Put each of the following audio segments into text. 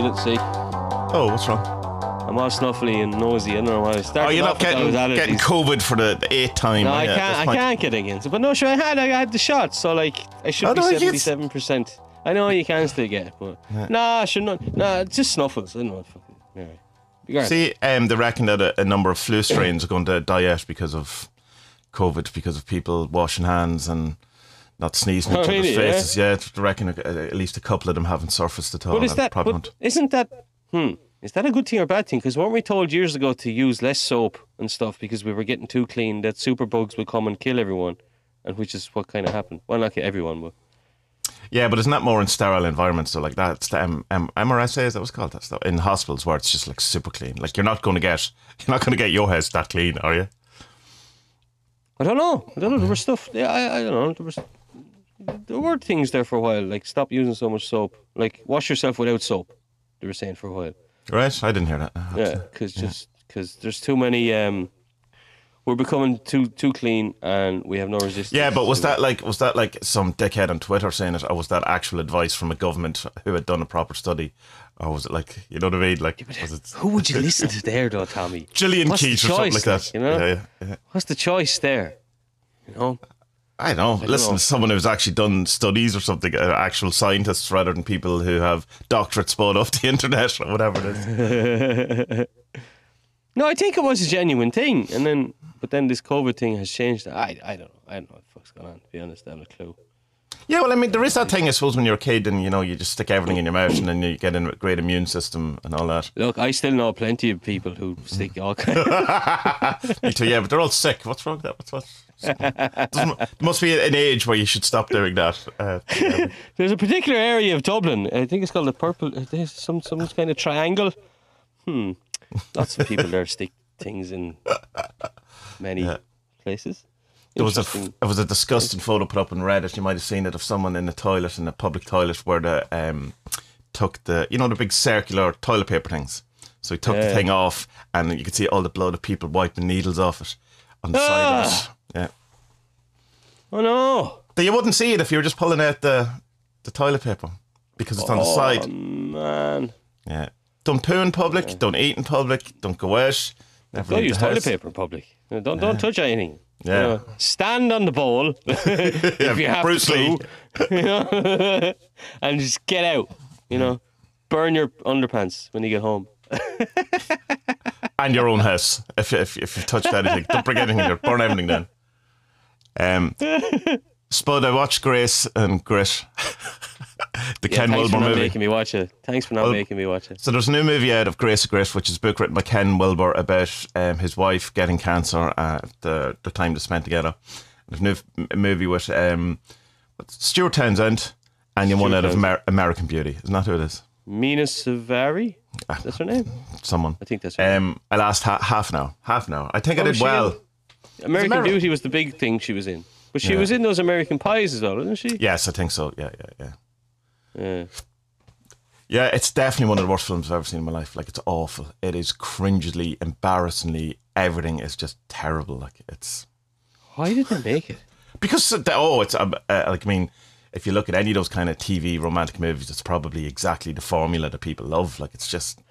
Tommy, I might be a little sick. Oh, what's wrong? I'm all snuffly and nosy. I don't know why. I started Oh, you're not getting, getting. COVID for the, eighth time. No, I can't. I point? can't get against it. But no, sure, I had. I had the shot, so like I should Oh, be no, seventy-seven percent. I know you can still get it, but nah, I should not. Nah, it's just snuffles. I don't know. Fucking, anyway. See, um, they reckon that a, a number of flu strains are going to die out because of COVID, because of people washing hands and not sneezing in Oh, each really, other's faces. Yeah, I reckon uh, at least a couple of them haven't surfaced at all. But is that? But won't. isn't that? Hmm. Is that a good thing or a bad thing? Because weren't we told years ago to use less soap and stuff because we were getting too clean that superbugs would come and kill everyone, and which is what kind of happened. Well, not everyone, but Yeah, but isn't that more in sterile environments? So like that, it's the M- M- MRSA is that was called? That the, in hospitals where it's just like super clean. Like you're not going to get, you're not going to get your house that clean, are you? I don't know. I don't know. There was stuff. Yeah, I, I don't know. There was. There were things there for a while, like stop using so much soap, like wash yourself without soap. They were saying for a while. Right? I didn't hear that. Yeah, because just because there's too many. Um, we're becoming too too clean, and we have no resistance. Yeah, but was that like was that like some dickhead on Twitter saying it, or was that actual advice from a government who had done a proper study, or was it like you know what I mean? Like was it Who would you listen to there, though, Tommy? Gillian Keith or something like that? like, you know? yeah, yeah, yeah. What's the choice there? You know, I don't know. Listen know. to someone who's actually done studies or something, uh, actual scientists rather than people who have doctorates bought off the internet or whatever it is. no, I think it was a genuine thing, and then but then this COVID thing has changed. I I don't know. I don't know what the fuck's going on. To be honest, I haven't a clue. Yeah, well, I mean, there is that thing, I suppose, when you're a kid and you know you just stick everything in your mouth and then you get a great immune system and all that. Look, I still know plenty of people who stick all kinds. Me too, yeah, but they're all sick. What's wrong with that? What's what? There must be an age where you should stop doing that. Uh, yeah. There's a particular area of Dublin. I think it's called the purple. There's some some kind of triangle. Hmm. Lots of people there stick things in many places. There was a it was a disgusting photo put up on Reddit. You might have seen it of someone in a toilet in a public toilet where the um took the you know the big circular toilet paper things. So he took the thing off, and you could see all the blood of people wiping needles off it on the side of it. Yeah, oh no! But you wouldn't see it if you were just pulling out the the toilet paper because it's on the Oh side. man! Yeah, don't poo in public. Don't eat in public. Don't go out. Never Don't leave use the toilet house. paper in public. No, Don't don't touch anything. You Yeah. know, stand on the bowl if you have Bruce to Lee. poo, you know, and just get out. You know, burn your underpants when you get home. and your own house. If if if you've touched anything, don't bring anything in there. Burn everything down. Um, Spud, I watched Grace and Grit, the Yeah, Ken thanks for Wilber not movie. making me watch it. Thanks for not Well, making me watch it. So there's a new movie out of Grace and Grit, which is a book written by Ken Wilber about um, his wife getting cancer at the the time they spent together. There's a new movie with um, Stuart Townsend and the one out of Amer- American Beauty. Isn't that who it is? Mena Suvari? That's her name? Someone. I think that's her name. Um, I last ha- half an hour. Half an hour. I think I Oh, did well. American Ameri- Beauty was the big thing she was in. But she Yeah. was in those American Pies as well, wasn't she? Yes, I think so. Yeah, yeah, yeah. Yeah. Yeah, it's definitely one of the worst films I've ever seen in my life. Like, it's awful. It is cringingly, embarrassingly, everything is just terrible. Like, it's Why did they make it? because the, oh, it's um, uh, like I mean, if you look at any of those kind of TV romantic movies, it's probably exactly the formula that people love. Like, it's just,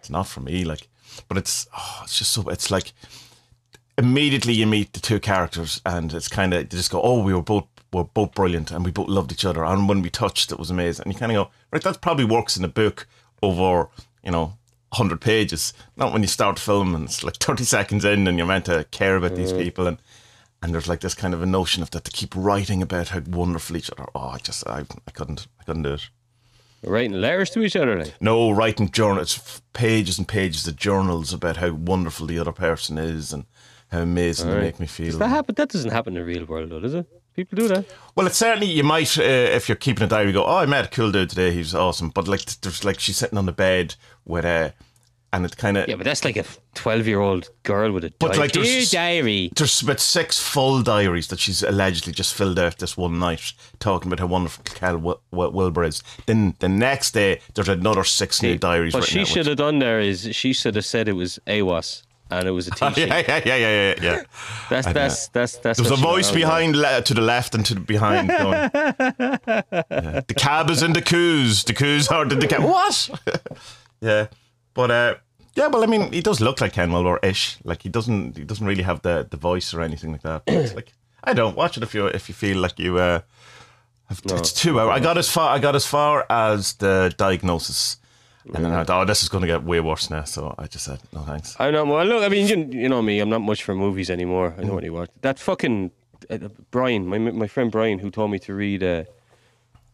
it's not for me. Like, but it's, oh, it's just so. It's like immediately you meet the two characters, and it's kind of they just go, oh, we were both were both brilliant, and we both loved each other, and when we touched, it was amazing. And you kind of go, right, that probably works in a book over, you know. 100 pages not when you start filming and it's like 30 seconds in and you're meant to care about these mm. people and and there's like this kind of a notion of that to keep writing about how wonderful each other. Oh, I just I, I couldn't I couldn't do it. Writing letters to each other, like. No, writing journals, it's pages and pages of journals about how wonderful the other person is and how amazing they make me feel. Does that happen? That doesn't happen in the real world, though, does it? People do that. Well, it's certainly you might uh, if you're keeping a diary. Go, oh, I met a cool dude today. He's awesome. But like, there's like she's sitting on the bed with a, and it kind of Yeah, but that's like a twelve-year-old girl with a But, diary. like, there's- diary. There's about six full diaries that she's allegedly just filled out this one night, talking about how wonderful Cal Wil- Wil- Wilber is. Then the next day, there's another six new diaries. What she should have done there is she should have said it was AWAS. And it was a T-shirt. yeah, yeah, yeah, yeah, yeah, yeah. That's that's that's that's. There was a voice behind le- to the left and to the behind going. Yeah. The cab is in the coos. The coos are in the cab. What? yeah, but uh, yeah. Well, I mean, he does look like Ken Wilber ish. Like he doesn't. He doesn't really have the, the voice or anything like that. But it's like I don't watch it if you if you feel like you. Uh, have, It's two hours. I got as far. I got as far as the diagnosis. And then I thought, oh, this is going to get way worse now. So I just said, no thanks. I know. Well, look, I mean, you, you know me. I'm not much for movies anymore. I don't really watch that fucking uh, Brian, my my friend Brian, who told me to read uh,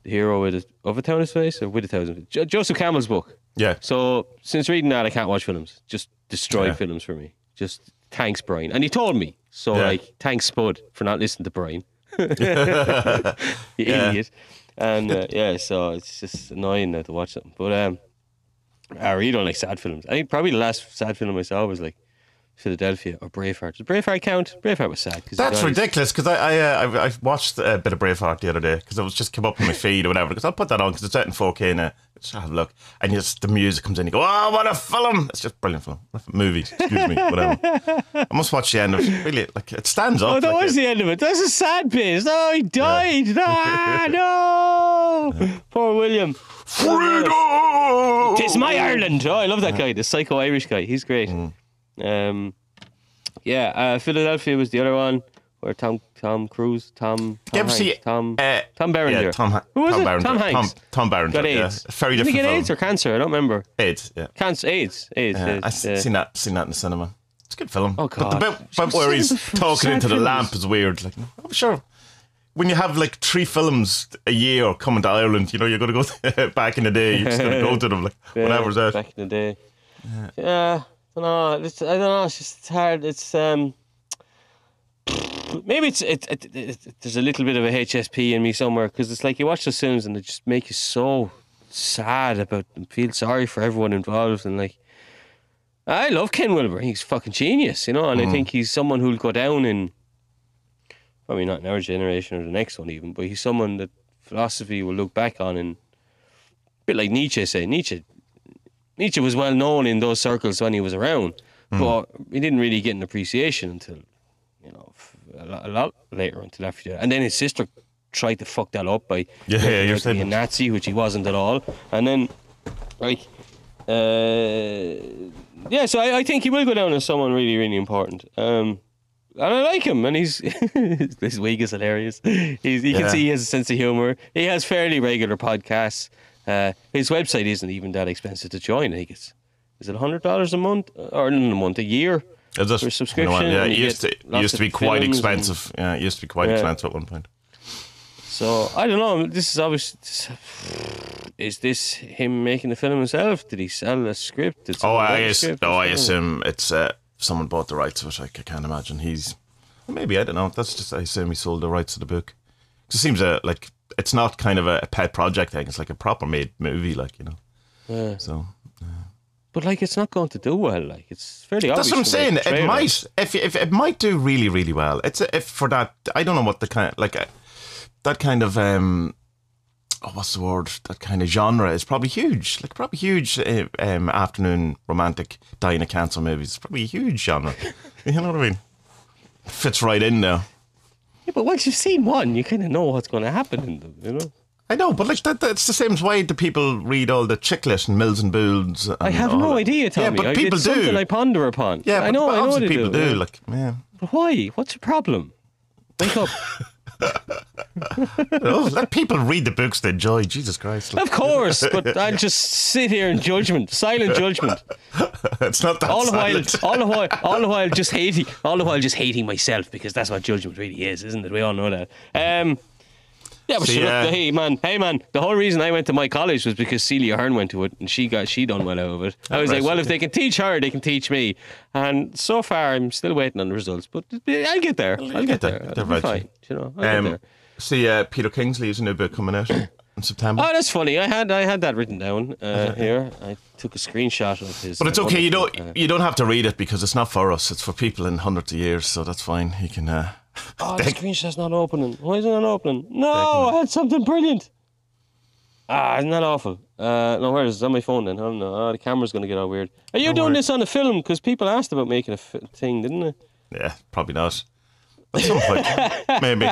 the hero with a, of a town is face or with a thousand jo- Joseph Campbell's book. Yeah. So since reading that, I can't watch films. Just destroy Yeah. films for me. Just thanks, Brian. And he told me. So Yeah. like, thanks, Spud, for not listening to Brian. you Yeah. idiot. And uh, yeah, so it's just annoying now to watch them. But um, I really don't like sad films. I think probably the last sad film I saw was like Philadelphia or Braveheart. Does Braveheart count? Braveheart was sad. 'cause That's ridiculous because I I, uh, I I watched a bit of Braveheart the other day because it was just came up on my feed or whatever. Because I'll put that on because it's out in 4K now. Just have a look, and just the music comes in. You go, oh, what a film! It's just brilliant film, movie. Excuse me, whatever. I must watch the end of it. Really, like it stands up. Oh, that like was it- the end of it. That's a sad bit. Oh, he died. Ah, no. Poor William. Freedom. Tis my Ireland. Oh, I love that guy, the psycho Irish guy. He's great. Mm. Um, yeah, uh, Philadelphia was the other one where Tom Tom Cruise, Tom, Tom Hanks, see Tom uh, Tom Berenger. Yeah, Tom. Ha- Who was Tom it? Berenger. Tom Hanks. Tom, Tom Berenger. got Yeah, AIDS. very Did he different get film. AIDS or cancer? I don't remember. AIDS. Yeah. Cancer, AIDS, AIDS. Yeah, uh, I've seen that. Seen that in the cinema. It's a good film. Oh, god. But the bit, bit where he's talking into the lamp is weird. Like, I'm sure when you have like three films a year coming to Ireland, you know, you're gonna go back in the day. You're just gonna go to them like yeah, whatever's out. back in the day. Yeah, I don't know. It's, I don't know. It's just it's hard. It's um. Maybe it's it, it, it, There's a little bit of a HSP in me somewhere because it's like you watch those films and they just make you so sad about and feel sorry for everyone involved and like. I love Ken Wilber. He's fucking genius, you know, and I think he's someone who'll go down in. Probably not in our generation or the next one even, but he's someone that philosophy will look back on and. A bit like Nietzsche say. Nietzsche Nietzsche was well known in those circles when he was around, but he didn't really get an appreciation until, you know, a lot, a lot later until after that. And then his sister tried to fuck that up by Yeah, yeah, you're saying a. Nazi, which he wasn't at all. And then, like, uh, yeah, so I, I think he will go down as someone really, really important. Um, and I like him, and he's his wig is hilarious. He's, you can see he has a sense of humor. He has fairly regular podcasts. Uh, his website isn't even that expensive to join. I think it's is it hundred dollars a month or not a month, a year Is it? for subscription. Yeah, it used to, it used to be quite films and- expensive. Yeah, it used to be quite Yeah. expensive at one point. So I don't know. This is obviously. Is this him making the film himself? Did he sell a script? Did Oh, I guess. script or Oh, I assume it's uh, someone bought the rights to it. I, c- can't imagine he's. Maybe I don't know. That's just I assume he sold the rights to the book. 'Cause It seems a like it's not kind of a, a pet project thing. It's like a proper made movie, like you know. Yeah. So But like, it's not going to do well. Like, it's fairly obvious. that's what I'm saying. It might if if it might do really really well. It's if for that I don't know what the kind like uh, that kind of um oh, what's the word that kind of genre is probably huge. Like probably huge uh, um afternoon romantic dying of cancer movies. It's probably a huge genre. you know what I mean? Fits right in there. Yeah, but once you've seen one, you kind of know what's going to happen in them. You know. I know, but like that, that's the same way the people read all the chick lit and Mills and Boons. And I have no that. idea, Tommy. Yeah, but I, people do. I ponder upon. yeah, I know. but I know people do. do. yeah. Like, yeah. But why? What's your problem? Wake up. oh, let people read the books they enjoy. Jesus Christ! Of course, but I'll just sit here in judgment, silent judgment. it's not that all the while, all the while, all the while, just hating, all the while, just hating myself because that's what judgment really is, isn't it? We all know that. Um, yeah, but sure, uh, hey man, hey man, the whole reason I went to my college was because Celia Hearn went to it and she got she done well out of it. I was like, well, if they can teach her, they can teach me. And so far, I'm still waiting on the results, but I'll get there. I'll, get, get there. there. They're I'll be fine. You know, I'll get Um, there. see, uh, Peter Kingsley has a new book coming out in September. Oh, that's funny. I had I had that written down uh, here. I took a screenshot of his. but it's uh, okay. You don't uh, you don't have to read it because it's not for us. It's for people in hundreds of years. So that's fine. You can. Uh, Oh, the screenshot's not opening. Why is it not opening? No, I had something brilliant. Ah, isn't that awful? Uh, no, where is it? It's on my phone then. I don't know. Oh, the camera's going to get all weird. Are you Don't doing worry. this on a film? Because people asked about making a f- thing, didn't they? Yeah, probably not. At some point, maybe.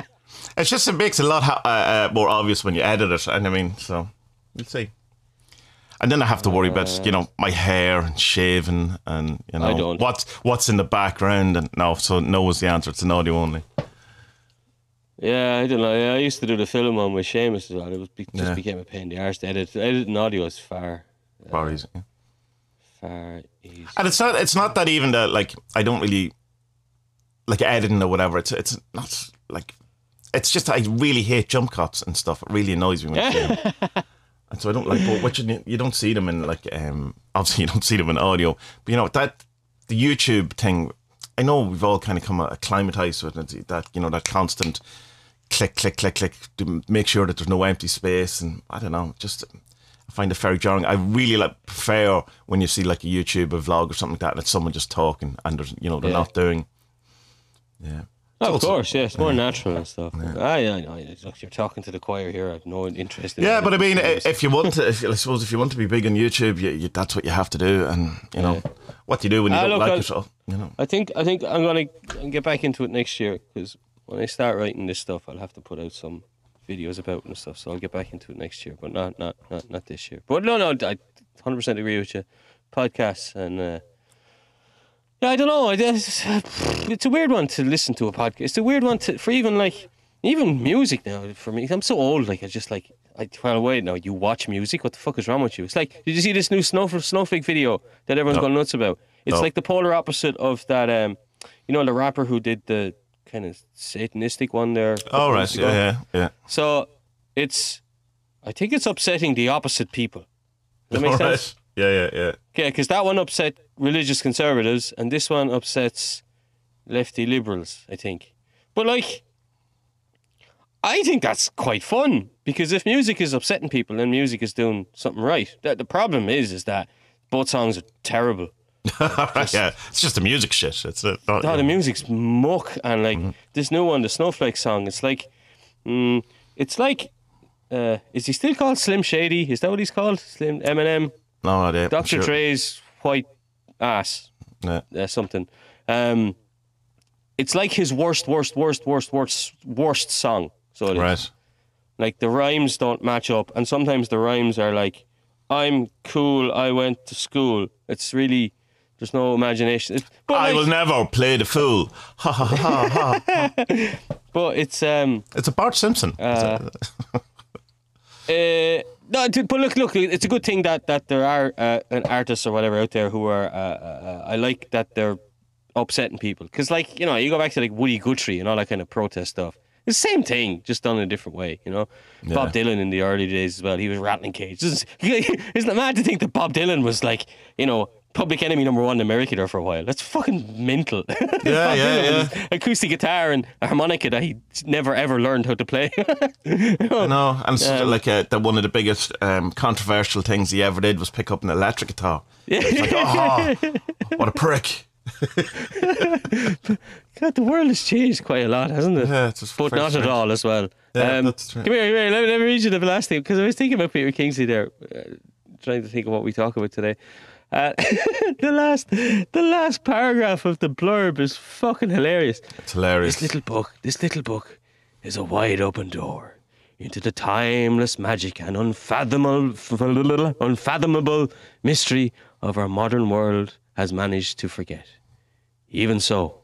It's just it makes it a lot ha- uh, uh, more obvious when you edit it, and I mean, so we'll see. And then I have to worry about you know my hair and shaving and you know what's what's in the background and no, so no was the answer. It's an audio only. Yeah, I don't know. Yeah, I used to do the film on with Seamus as well. It was be- just Yeah. became a pain in the arse to edit. Editing audio is far, uh, Far easy. far easy. And it's not it's not that even that like I don't really like editing or whatever. It's it's not like it's just I really hate jump cuts and stuff. It really annoys me when you see them. And so I don't like but which you, don't see them in like um obviously you don't see them in audio. But you know that the YouTube thing I know we've all kind of come acclimatized with it that you know that constant click click click click to make sure that there's no empty space and I don't know just I find it very jarring. I really like prefer when you see like a YouTube, a vlog or something like that, and it's someone just talking and there's you know they're Yeah. not doing. Yeah. Oh, of course, yeah, it's more natural and stuff. I, I know. Look, you're talking to the choir here. I have no interest in Yeah, but I mean, i- if you want to, if, I suppose if you want to be big on YouTube, you, you, that's what you have to do, and you know what do you do when you Ah, don't look, like I'll- yourself. You know, I think I think I'm gonna get back into it next year because when I start writing this stuff, I'll have to put out some videos about it and stuff. So I'll get back into it next year, but not not not not this year. But no, no, I 100 percent agree with you. Podcasts and uh, yeah, I don't know. I just, it's a weird one to listen to a podcast. It's a weird one to for even like even music now. For me, I'm so old. Like I just like. I, well, wait, now you watch music? What the fuck is wrong with you? It's like, did you see this new Snowflake, Snowflake video that everyone's No. going nuts about? It's No. like the polar opposite of that. Um, you know, the rapper who did the kind of satanistic one there. Oh right, yeah, yeah, yeah. So it's, I think it's upsetting the opposite people. Does that make All sense? Yeah, yeah, yeah. Okay, because that one upset religious conservatives, and this one upsets lefty liberals. I think, but like, I think that's quite fun because if music is upsetting people, then music is doing something right. The, the problem is, is that both songs are terrible. Right, yeah. It's just the music shit. It's uh, not, No, the music's muck, and like Mm-hmm. this new one, the Snowflake song. It's like, mm, it's like, uh, is he still called Slim Shady? Is that what he's called? Slim Eminem, no idea. Dr. sure. Dre's white ass, Yeah. uh, something. Um, it's like his worst, worst, worst, worst, worst, worst song. So it is. Right. Like the rhymes don't match up, and sometimes the rhymes are like, "I'm cool, I went to school." It's really there's no imagination. It's, but I like- will never play the fool. Ha ha ha ha. But it's um It's a Bart Simpson. Uh, uh no, but look, look, it's a good thing that that there are uh, an artists or whatever out there who are. Uh, uh, I like that they're upsetting people because, like, you know, you go back to like Woody Guthrie and all that kind of protest stuff. It's the same thing, just done in a different way. You know, Bob Dylan in the early days as well. He was rattling cages. Isn't it mad to think that Bob Dylan was like, you know. Public enemy number one in America there for a while. That's fucking mental. Yeah, yeah, yeah. acoustic guitar and a harmonica that he never ever learned how to play. I know, and it's like uh, that one of the biggest um, controversial things he ever did was pick up an electric guitar. It's like, oh, what a prick. God, the world has changed quite a lot, hasn't it? Yeah, it's just but not at all as well. Um, Yeah, that's true. Come here, come here. Let, me- let me read you the last thing because I was thinking about Peter Kingsley there, uh, trying to think of what we talk about today. Uh, the last, the last paragraph of the blurb is fucking hilarious. It's hilarious. This little book, this little book, is a wide open door into the timeless magic and unfathomable, unfathomable mystery of our modern world has managed to forget. Even so,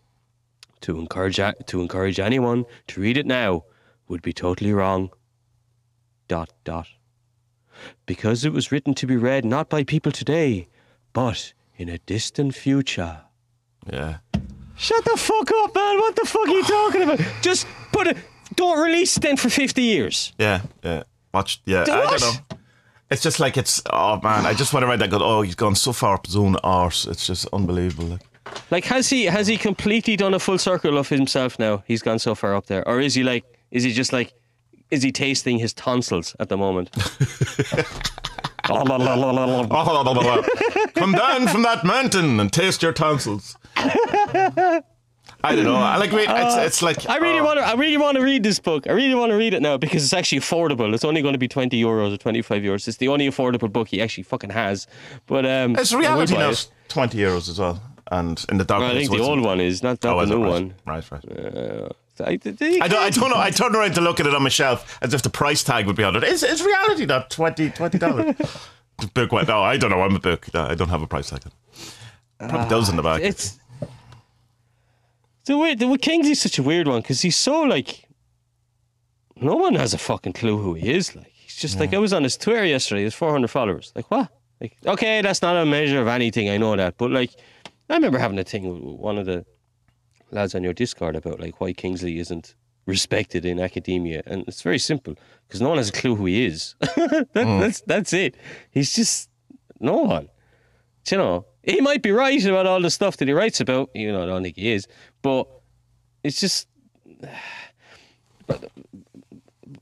to encourage to encourage anyone to read it now would be totally wrong. Dot dot. Because it was written to be read not by people today, but in a distant future. Yeah. Shut the fuck up, man. What the fuck are you talking about? Just put it. Don't release it then for 50 years. Yeah, yeah. Watch, yeah. Do I what? don't know. It's just like it's. Oh man, I just want to write that. Go, oh, he's gone so far up his own arse. It's just unbelievable. Like, Like, has he has he completely done a full circle of himself now? He's gone so far up there, or is he like? Is he just like? Is he tasting his tonsils at the moment? come down from that mountain and taste your tonsils. I don't know. I Like, wait, it's, it's like I really oh, want to. I really want to read this book. I really want to read it now because it's actually affordable. It's only going to be twenty euros or twenty five euros. It's the only affordable book he actually fucking has. But um, It's reality now. it. Twenty euros as well, and in the dark. Well, I think the old one is not, not Oh, the new right. one. Right, right. Uh, I, don't, I don't know. I turned around to look at it on my shelf as if the price tag would be on it. Is is reality not twenty twenty dollars? the book went. No, I don't know. I'm a book. No, I don't have a price tag. Probably ah, does in the back. It's the way, The Kingsley's such a weird one because he's so like. No one has a fucking clue who he is. Like he's just like I was on his Twitter yesterday. He has 400 followers. Like what? Like okay, that's not a measure of anything. I know that, but like I remember having a thing with one of the lads on your Discord about like why Kingsley isn't respected in academia, and it's very simple because no one has a clue who he is. that, mm. That's that's it. He's just no one. Do you know, he might be right about all the stuff that he writes about. You know, I don't think he is, but it's just. But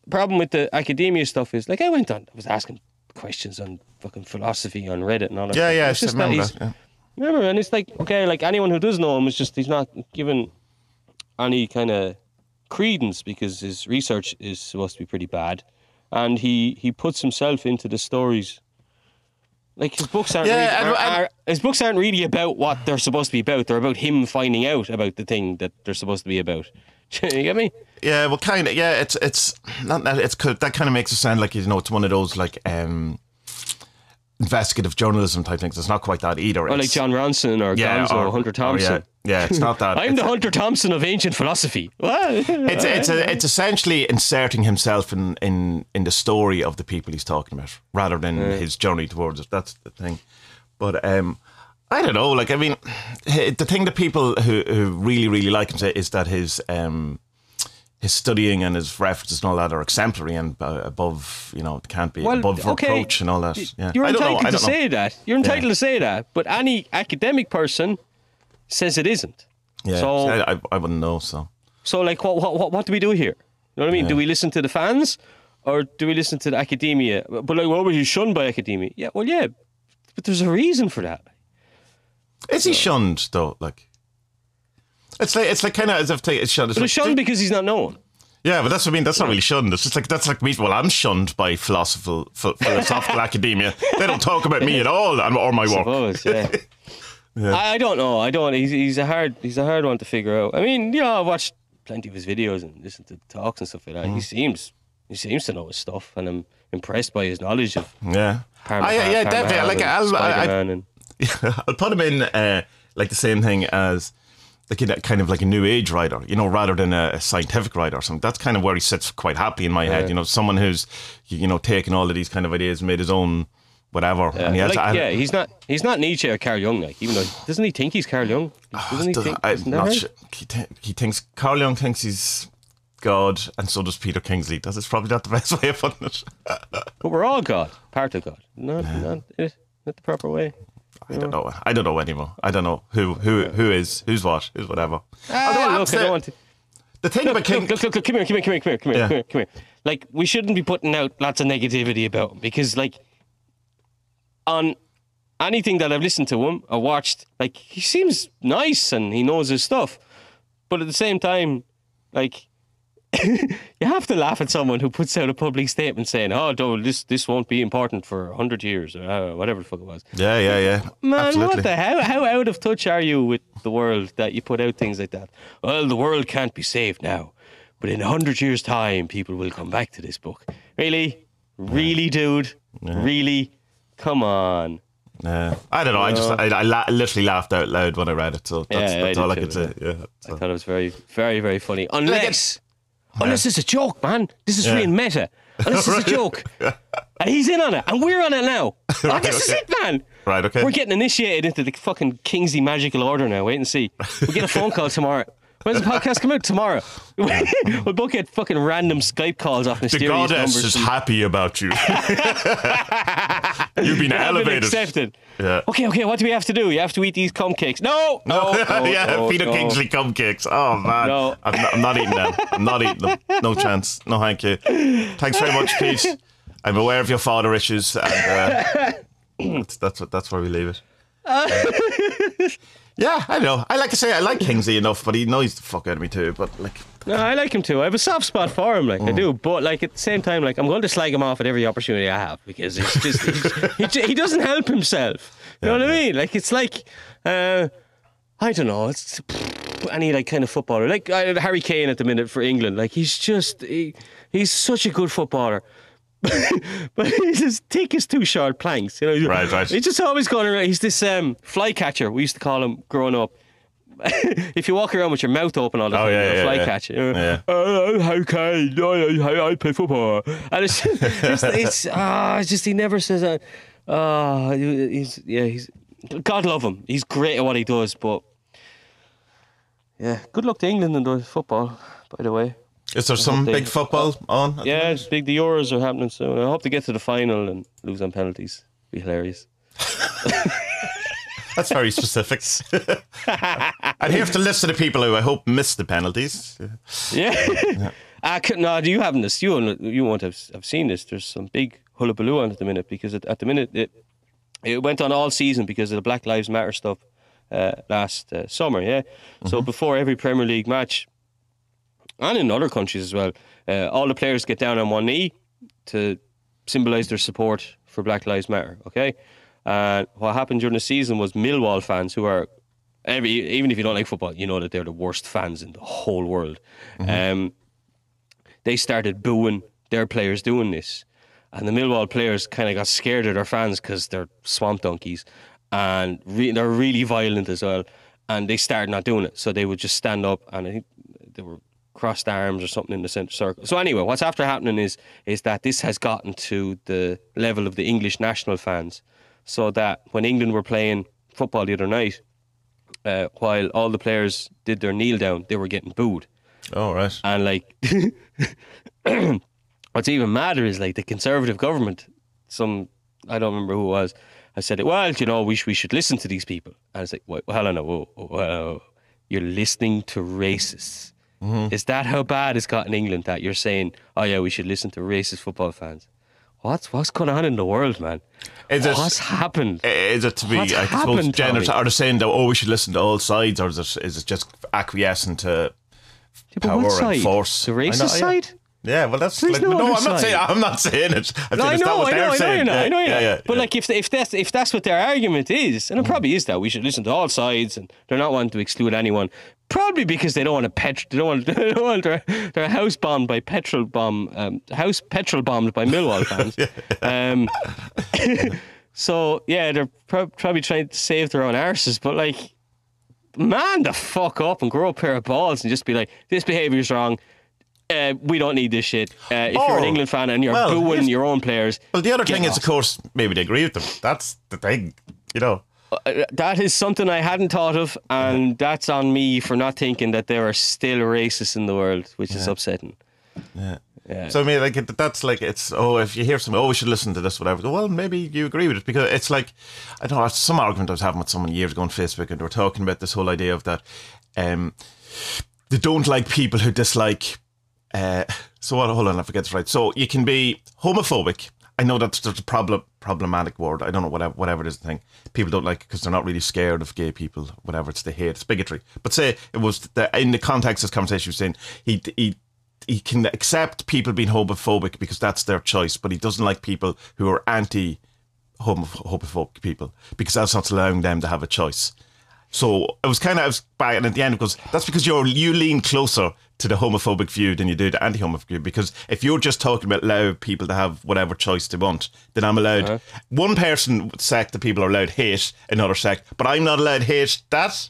problem with the academia stuff is like I went on, I was asking questions on fucking philosophy on Reddit and all that. yeah, stuff. yeah. It's just that he's- that. Yeah. Remember, and it's like okay, like anyone who does know him is just he's not given any kind of credence because his research is supposed to be pretty bad, and he he puts himself into the stories. Like his books aren't, Yeah, really, and- are- are- his books aren't really about what they're supposed to be about. They're about him finding out about the thing that they're supposed to be about. you get me? Yeah, well, kind of. Yeah, it's it's not that it's that kind of makes it sound like you know it's one of those like um investigative journalism type things. It's not quite that either. Or like Jon Ronson or yeah, Gonzo or, or Hunter or Thompson. yeah, yeah, it's not that. I'm it's, the Hunter Thompson of ancient philosophy. It's it's a, it's essentially inserting himself in, in in the story of the people he's talking about, rather than his journey towards it. That's the thing. But um, I don't know. Like I mean, the thing that people who who really really like him say is that his um his studying and his references and all that are exemplary and uh, above you know it can't be above reproach and all that. Yeah, You're I don't know. entitled I to know. say that. You're entitled to say that. But any academic person says it isn't. Yeah, So- I, I, I wouldn't know. So So, like, what, what, what, what do we do here? You know what I mean? Do we listen to the fans or do we listen to the academia? But, like, what was he shunned by academia? Yeah, well, yeah. But there's a reason for that. is he shunned though? Like. It's like it's like kind of as if they, it's shunned. It's But like, it's shunned because he's not known. Yeah, but that's what I mean. That's not really shunned. It's just like that's like me. Well, I'm shunned by philosophical ph- philosophical academia. They don't talk about me at all or my work. Suppose, yeah. I, I don't know. I don't. He's, he's a hard. He's a hard one to figure out. I mean, you know, I've watched plenty of his videos and listened to talks and stuff like that. He seems he seems to know his stuff, and I'm impressed by his knowledge of Yeah, Parma, I, yeah, definitely. Like I'll, I, Spider-Man and I'll put him in uh, like the same thing as like a, kind of like a new age writer, you know, rather than a, a scientific writer or something. That's kind of where he sits quite happy in my head. You know, someone who's you know taken all of these kind of ideas, made his own whatever, and he has. like, I- yeah, he's not he's not Nietzsche or Carl Jung. Like, even though doesn't he think he's Carl Jung? Ah, doesn't he does- think? I'm isn't right? sure. He, th- he thinks Carl Jung thinks he's God, and so does Peter Kingsley. That's it's probably not the best way of putting it. But we're all God, part of God. Not not it, not the proper way. I don't know. I don't know anymore. I don't know who who who is who's what who's whatever. Ah, Although look, that's I don't want to. The thing about King, look, look, look, look, come here, come here, come here, come here, come here, Yeah. come here, come here. Like, we shouldn't be putting out lots of negativity about him because, like, on anything that I've listened to him or watched, like, he seems nice and he knows his stuff. But at the same time, like, you have to laugh at someone who puts out a public statement saying, "Oh, no, this this won't be important for hundred years or uh, whatever the fuck it was." yeah, yeah, yeah. Man, Absolutely. what the hell? how out of touch are you with the world that you put out things like that? Well, the world can't be saved now, but in a hundred years' time, people will come back to this book. Really, really, dude, really, come on. Yeah. I don't know. I just I, I la- literally laughed out loud when I read it. So that's, Yeah, I that's did all I too, could say. Yeah. I thought it was very, very, very funny. Unless, Oh, unless it's a joke, man. This is Yeah. real meta. Oh, unless it's a joke, and he's in on it, and we're on it now. oh, this is it, man. Right. Okay. We're getting initiated into the fucking Kingsley magical order now. Wait and see. We get a phone call tomorrow. When's the podcast come out? Tomorrow. we'll both get fucking random Skype calls off mysterious the goddess numbers. is happy about you. You've been been elevated. accepted. Yeah. Okay, okay. What do we have to do? You have to eat these cum cakes. No, no, yeah, no, Peter no. Kingsley cum cakes. Oh man, No. I'm, not, I'm not eating them. I'm not eating them. No chance. No, thank you. Thanks very much, Pete. I'm aware of your father issues, and uh, that's, that's that's where we leave it. Yeah, I know. I like to say I like Kingsley enough, but he annoys the fuck out of me too. But like, No, I like him too. I have a soft spot for him, like I do. But like at the same time, like I'm going to slag him off at every opportunity I have because it's just he's, he, he doesn't help himself. You know what I mean? Like it's like uh, I don't know. It's any like kind of footballer, like uh, Harry Kane at the minute for England. Like he's just he, he's such a good footballer. but he's as thick as two short planks, you know. Right, right. He's just always going around. He's this um, fly catcher. We used to call him growing up. if you walk around with your mouth open all the Oh, time, yeah, you're a yeah, fly yeah. catcher. Uh, Yeah. uh, how can I, I, I play football? And it's it's, it's ah, it's just he never says that. Ah, he's yeah, he's God love him. He's great at what he does, but yeah, good luck to England in the football. By the way, is there some they- big football on? yeah, it's big. The Euros are happening soon. I hope to get to the final and lose on penalties. Be hilarious. That's very specific. I'd have to list to the people who I hope missed the penalties. Yeah. I could, no, you haven't this. You won't, you won't have, have seen this. There's some big hullabaloo on at the minute because at, at the minute it it went on all season because of the Black Lives Matter stuff uh, last uh, summer. Yeah. So before every Premier League match, and in other countries as well, uh, all the players get down on one knee to symbolise their support for Black Lives Matter. Okay. And what happened during the season was Millwall fans who are every even if you don't like football, you know that they're the worst fans in the whole world. Um, they started booing their players doing this. And the Millwall players kind of got scared of their fans because they're swamp donkeys and re- they're really violent as well. And they started not doing it. So they would just stand up and I think they were crossed arms or something in the centre circle. So anyway, what's after happening is is that this has gotten to the level of the English national fans. So that when England were playing football the other night, uh, while all the players did their kneel down, they were getting booed. Oh, right. And like, what's even madder is like the conservative government. Some I don't remember who it was. I said, well, you know, we sh- we should listen to these people. And it's like, well, hold on, whoa, whoa, whoa. you're listening to racists. Mm-hmm. Is that how bad it's got in England that you're saying, oh yeah, we should listen to racist football fans? What's what's going on in the world, man? Is it- what's happened? Is it to be, What's I suppose, happened, generous? Tommy? Are they saying that, oh, we should listen to all sides, or is it, is it just acquiescing to Yeah, power what and force? The I know, racist yeah. Yeah, well, that's like, no no, I'm not saying I'm not saying it. I'm No, saying I it's not know, what I know, they're I know, saying. you're not, I know, you're yeah, not. yeah, But yeah. like, if if that's if that's what their argument is, and it probably is that we should listen to all sides, and they're not wanting to exclude anyone, probably because they don't want to pet, they don't want, they don't want their, their house bombed by petrol bomb, um, house petrol bombed by Millwall fans. um, so yeah, they're prob- probably trying to save their own arses, but like. Man, the fuck up and grow a pair of balls and just be like, this behaviour's wrong. Uh, we don't need this shit. Uh, if you're an England fan and you're well, booing your own players, Well, the other thing is, of course, maybe they agree with them. That's the thing, you know. Uh, that is something I hadn't thought of, and that's on me for not thinking that there are still racists in the world, which is upsetting. Yeah. Yeah. So I mean, like that's like it's oh, if you hear something, oh, we should listen to this, whatever. Well, maybe you agree with it because it's like I don't know. Some argument I was having with someone years ago on Facebook, and they were talking about this whole idea of that um, they don't like people who dislike. Uh, so what? Hold on, I forget this right. So you can be homophobic. I know that's there's a problem problematic word. I don't know whatever whatever it is the thing. People don't like because they're not really scared of gay people. Whatever it's the hate. It's bigotry. But say it was the, in the context of this conversation, was saying he he he can accept people being homophobic because that's their choice, but he doesn't like people who are anti homophobic people because that's not allowing them to have a choice. So it was kind of I was back, and at the end it goes, that's because you're you lean closer to the homophobic view than you do the anti-homophobic view. Because if you're just talking about allow people to have whatever choice they want, then I'm allowed uh-huh. one person sect that people are allowed hate another sect, but I'm not allowed hate that.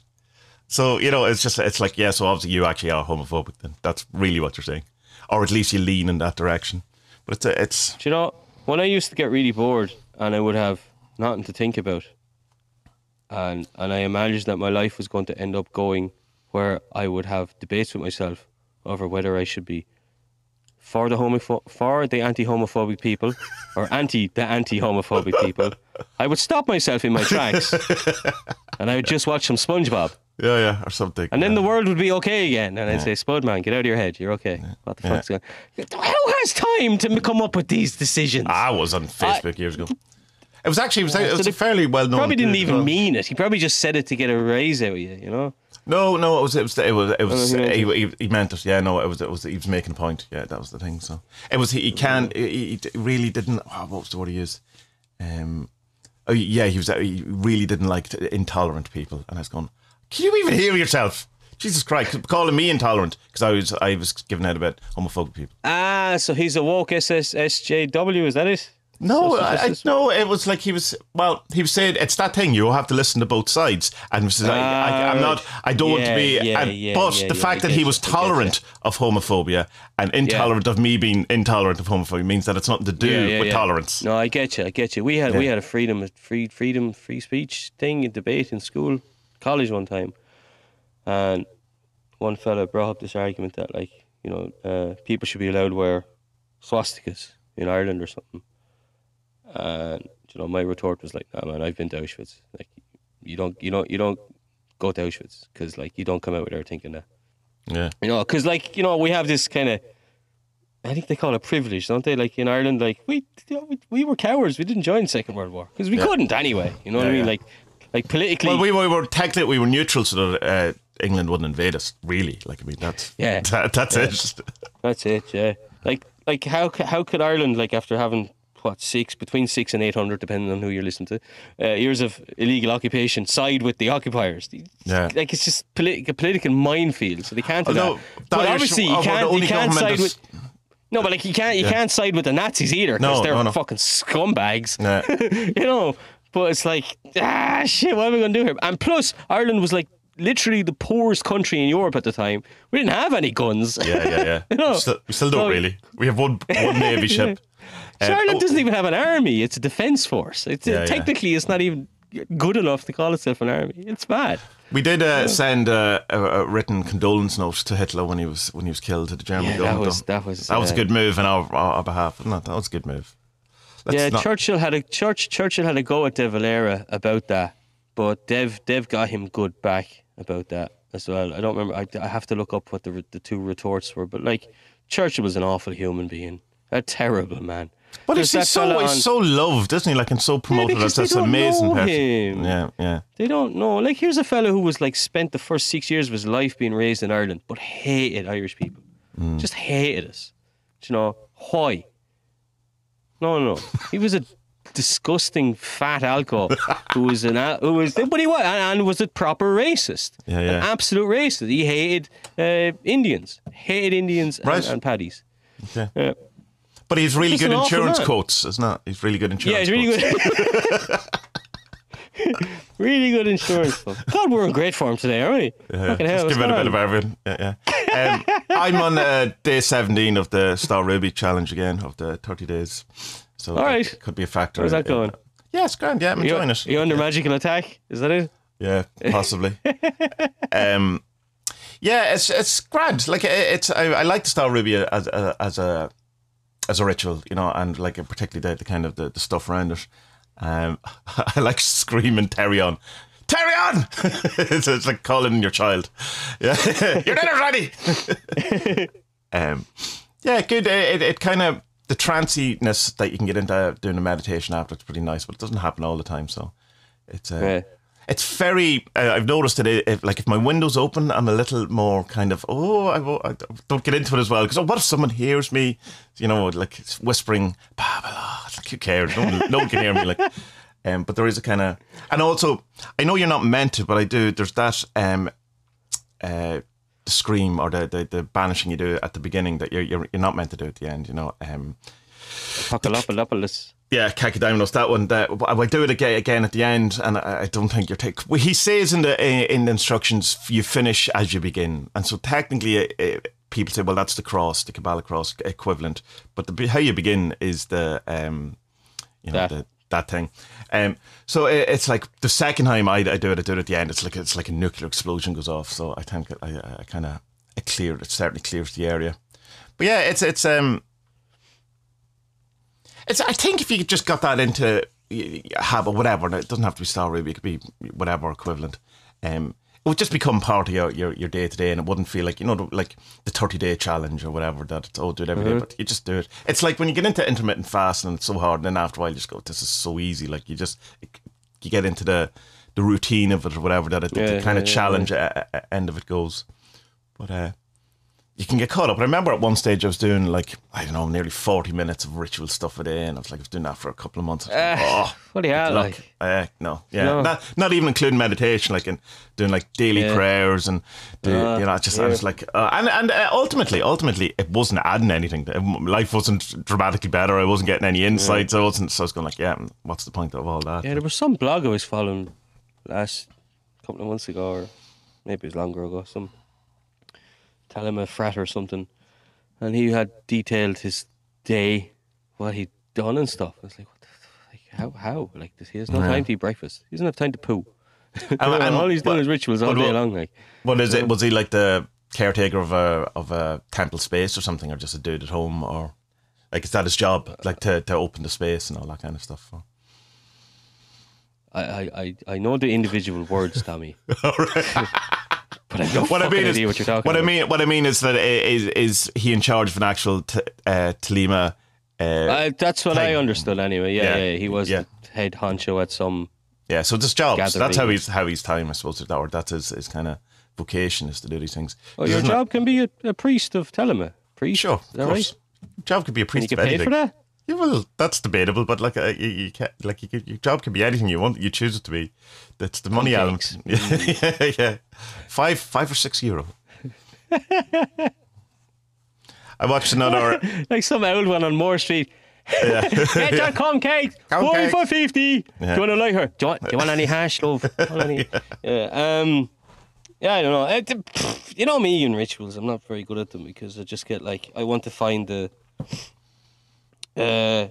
So you know, it's just it's like yeah. So obviously you actually are homophobic. Then that's really what you're saying, or at least you lean in that direction. But it's it's Do you know, when I used to get really bored and I would have nothing to think about, and and I imagined that my life was going to end up going where I would have debates with myself over whether I should be for the homopho- for the anti-homophobic people or anti the anti-homophobic people, I would stop myself in my tracks and I would just watch some SpongeBob. yeah yeah or something. And then yeah. the world would be okay again. And I'd say, Spud man, get out of your head. You're okay. What the fuck's going on? Who has time to come up with these decisions? I was on Facebook years ago. It was actually it was, it was so a fairly well known. Probably didn't even mean it. He probably just said it to get a raise out of you, you know? No, no, it was it was it was it was Oh, he meant he, he, he meant it. Yeah, no, it was it was he was making a point. Yeah, that was the thing. So it was he, he can he, he really didn't. Oh, what was the word he used? Um, oh yeah, he was he really didn't like intolerant people, and I was going, can you even hear yourself? Jesus Christ, calling me intolerant because I was I was giving out about homophobic people. Ah, so he's a woke SS, SJW, is that it? No, I, I, no, it was like he was. Well, he was saying it's that thing. You have to listen to both sides, and he says, I, I, I'm not. I don't want to be. yeah, and, yeah, but yeah, the yeah, fact that he was you, I you. tolerant of homophobia and intolerant of me being intolerant of homophobia means that it's nothing to do Yeah, yeah, with yeah. tolerance. No, I get you. I get you. We had we had a freedom, free freedom, free speech thing, a debate in school, college one time, and one fella brought up this argument that like you know uh, people should be allowed to wear swastikas in Ireland or something. And you know, my retort was like, "Nah, man, I've been to Auschwitz. Like, you don't, you don't, you don't go to Auschwitz because like you don't come out with there thinking that." Yeah, You know, because like you know, we have this kind of, I think they call it privilege, don't they? Like in Ireland, like we you know, we, we were cowards. We didn't join Second World War because we Yeah. couldn't anyway. You know what I mean? yeah. Like, like politically. well, we, we were technically we were neutral, so that uh, England wouldn't invade us. Really, like I mean, that's Yeah. that, that's it. that's it. Yeah. Like, like how how could Ireland like after having what six between six and eight hundred, depending on who you're listening to, uh, years of illegal occupation, side with the occupiers? Yeah. Like it's just politi- a political minefield, so they can't do Although, that. But obviously, you can't you can't side with. No, but like you can't you Yeah. can't side with the Nazis either because No, they're no, no. fucking scumbags. Yeah. you know, but it's like ah shit. What are we gonna do here? And plus, Ireland was like literally the poorest country in Europe at the time. We didn't have any guns. Yeah, yeah, yeah. You know, we, still, we still don't so- really. We have one one navy ship. Ireland oh, doesn't even have an army. It's a defence force. It's Yeah, yeah. technically it's not even good enough to call itself an army. It's bad. We did uh, send uh, a, a written condolence note to Hitler when he was when he was killed to the German Yeah, that was- that was, that was a uh, good move on our, our behalf. that was a good move. Let's yeah, not- Churchill had a Church Churchill had a go at De Valera about that, but Dev Dev got him good back about that as well. I don't remember. I, I have to look up what the the two retorts were, but like Churchill was an awful human being, a terrible man. But he's, so he's so loved, isn't he? Like and so promoted because as this amazing person. him. Yeah, yeah. They don't know. Like here's a fellow who was like spent the first six years of his life being raised in Ireland, but hated Irish people. Mm. Just hated us. Do you know why? No, no, no. He was a disgusting fat alcohol who was an who was but he was and, and was a proper racist. Yeah, An yeah. absolute racist. He hated uh, Indians. Hated Indians and, Right. and paddies. Okay. Yeah. But he's really good insurance quotes, isn't it? He's really good insurance. Yeah, he's really quotes. good. really good insurance. folks. God, we're in great form today, aren't we? Yeah, hell, just give it a bit of everything. Yeah, yeah. Um, I'm on uh, day 17 of the Star Ruby challenge again of the 30 days. So All right. could be a factor. How's that going? Yeah, it's grand. Yeah, I'm You're, it. you're under magical attack. Is that it? Yeah, possibly. um, yeah, it's it's grand. Like it- it's I, I like the Star Ruby as a, as a as a ritual, you know, and like particularly the, the kind of the, the stuff around it. Um, I like screaming Therion. Terry on! it's, it's like calling your child. Yeah, your dinner's ready. um, yeah, good. It, it kind of the tranciness that you can get into doing a meditation after. It's pretty nice, but it doesn't happen all the time. So it's uh, Yeah. It's very. Uh, I've noticed that if, like if my window's open, I'm a little more kind of oh I, I don't get into it as well because oh, what if someone hears me, you know, like whispering. It's like who cares? No one, no one can hear me. Like, um, but there is a kind of, and also I know you're not meant to, but I do. There's that um, uh, the scream or the, the the banishing you do at the beginning that you're you're, you're not meant to do at the end. You know. Um, Apocalypse. yeah, Kakodaimonos, that one. That I do it again, again at the end, and I, I don't think you're taking. Well, he says in the in the instructions, you finish as you begin, and so technically, uh, uh, people say, well, that's the cross, the Kabbalah cross equivalent, but the how you begin is the um, you know, That. the that thing. Um, so it, it's like the second time I, I do it, I do it at the end. It's like it's like a nuclear explosion goes off. So I think I, I kind of it cleared. It certainly clears the area. But yeah, it's it's um. It's. I think if you just got that into habit, whatever, and it doesn't have to be Star Ruby. It could be whatever equivalent. Um, it would just become part of your your, your day to day, and it wouldn't feel like you know the- like the thirty day challenge or whatever that it's oh do it every day, but you just do it. It's like when you get into intermittent fasting, and it's so hard, and then after a while you just go, this is so easy. Like you just you get into the the routine of it or whatever that it, the kind yeah, of yeah, challenge uh, uh, end of it goes. But uh, you can get caught up. I remember at one stage I was doing like I don't know, nearly forty minutes of ritual stuff a day, and I was like I was doing that for a couple of months. I was like, Ah, oh, what the hell, look, like? uh, no, yeah, No. not not even including meditation, like in doing like daily Yeah. prayers and do, Ah, you know, just I was like, uh, and and uh, ultimately, ultimately, it wasn't adding anything. Life wasn't dramatically better. I wasn't getting any insights. I wasn't. So I was going like, yeah, what's the point of all that? Yeah, there was some blog I was following last couple of months ago, or maybe it was longer ago. Some tell him a frat or something, and he had detailed his day, what he'd done and stuff. I was like, what the, f- like how how like this? He has no Yeah. time to eat breakfast. He doesn't have time to poo. And- and all he's doing is rituals all what- day what- long. Like What is it? Was he like the caretaker of a of a temple space or something, or just a dude at home, or like is that his job, like to, to open the space and all that kind of stuff? I I I, I know the individual words, Tommy. but I What I mean is, what you're talking what I mean, what I mean is that is is he in charge of an actual t- uh, Thelema? Uh, Uh, that's what I understood anyway. Yeah, Yeah, yeah, he was yeah. head honcho at some. yeah, so this job. So that's how he's how he's time, I suppose, that or that's his, his kind of vocation is to do these things. Oh, your it? job can be a, a priest of Thelema. Priest, Sure, of course. right? Job could be a Can you priest get of paid for that? Yeah, well, that's debatable, but like uh, you, you can like you your job can be anything you want. You choose it to be. That's the money element. yeah, yeah. Five, five or six euro. I watched another. Like some old one on Moore Street. Get your cum cake. Cum One cake. for fifty. Yeah. Do you want to like her? Do you want, do you want any hash, love? Do you want any- yeah. Um. Yeah, I don't know. Pff, you know me and rituals. I'm not very good at them because I just get like I want to find the. Uh.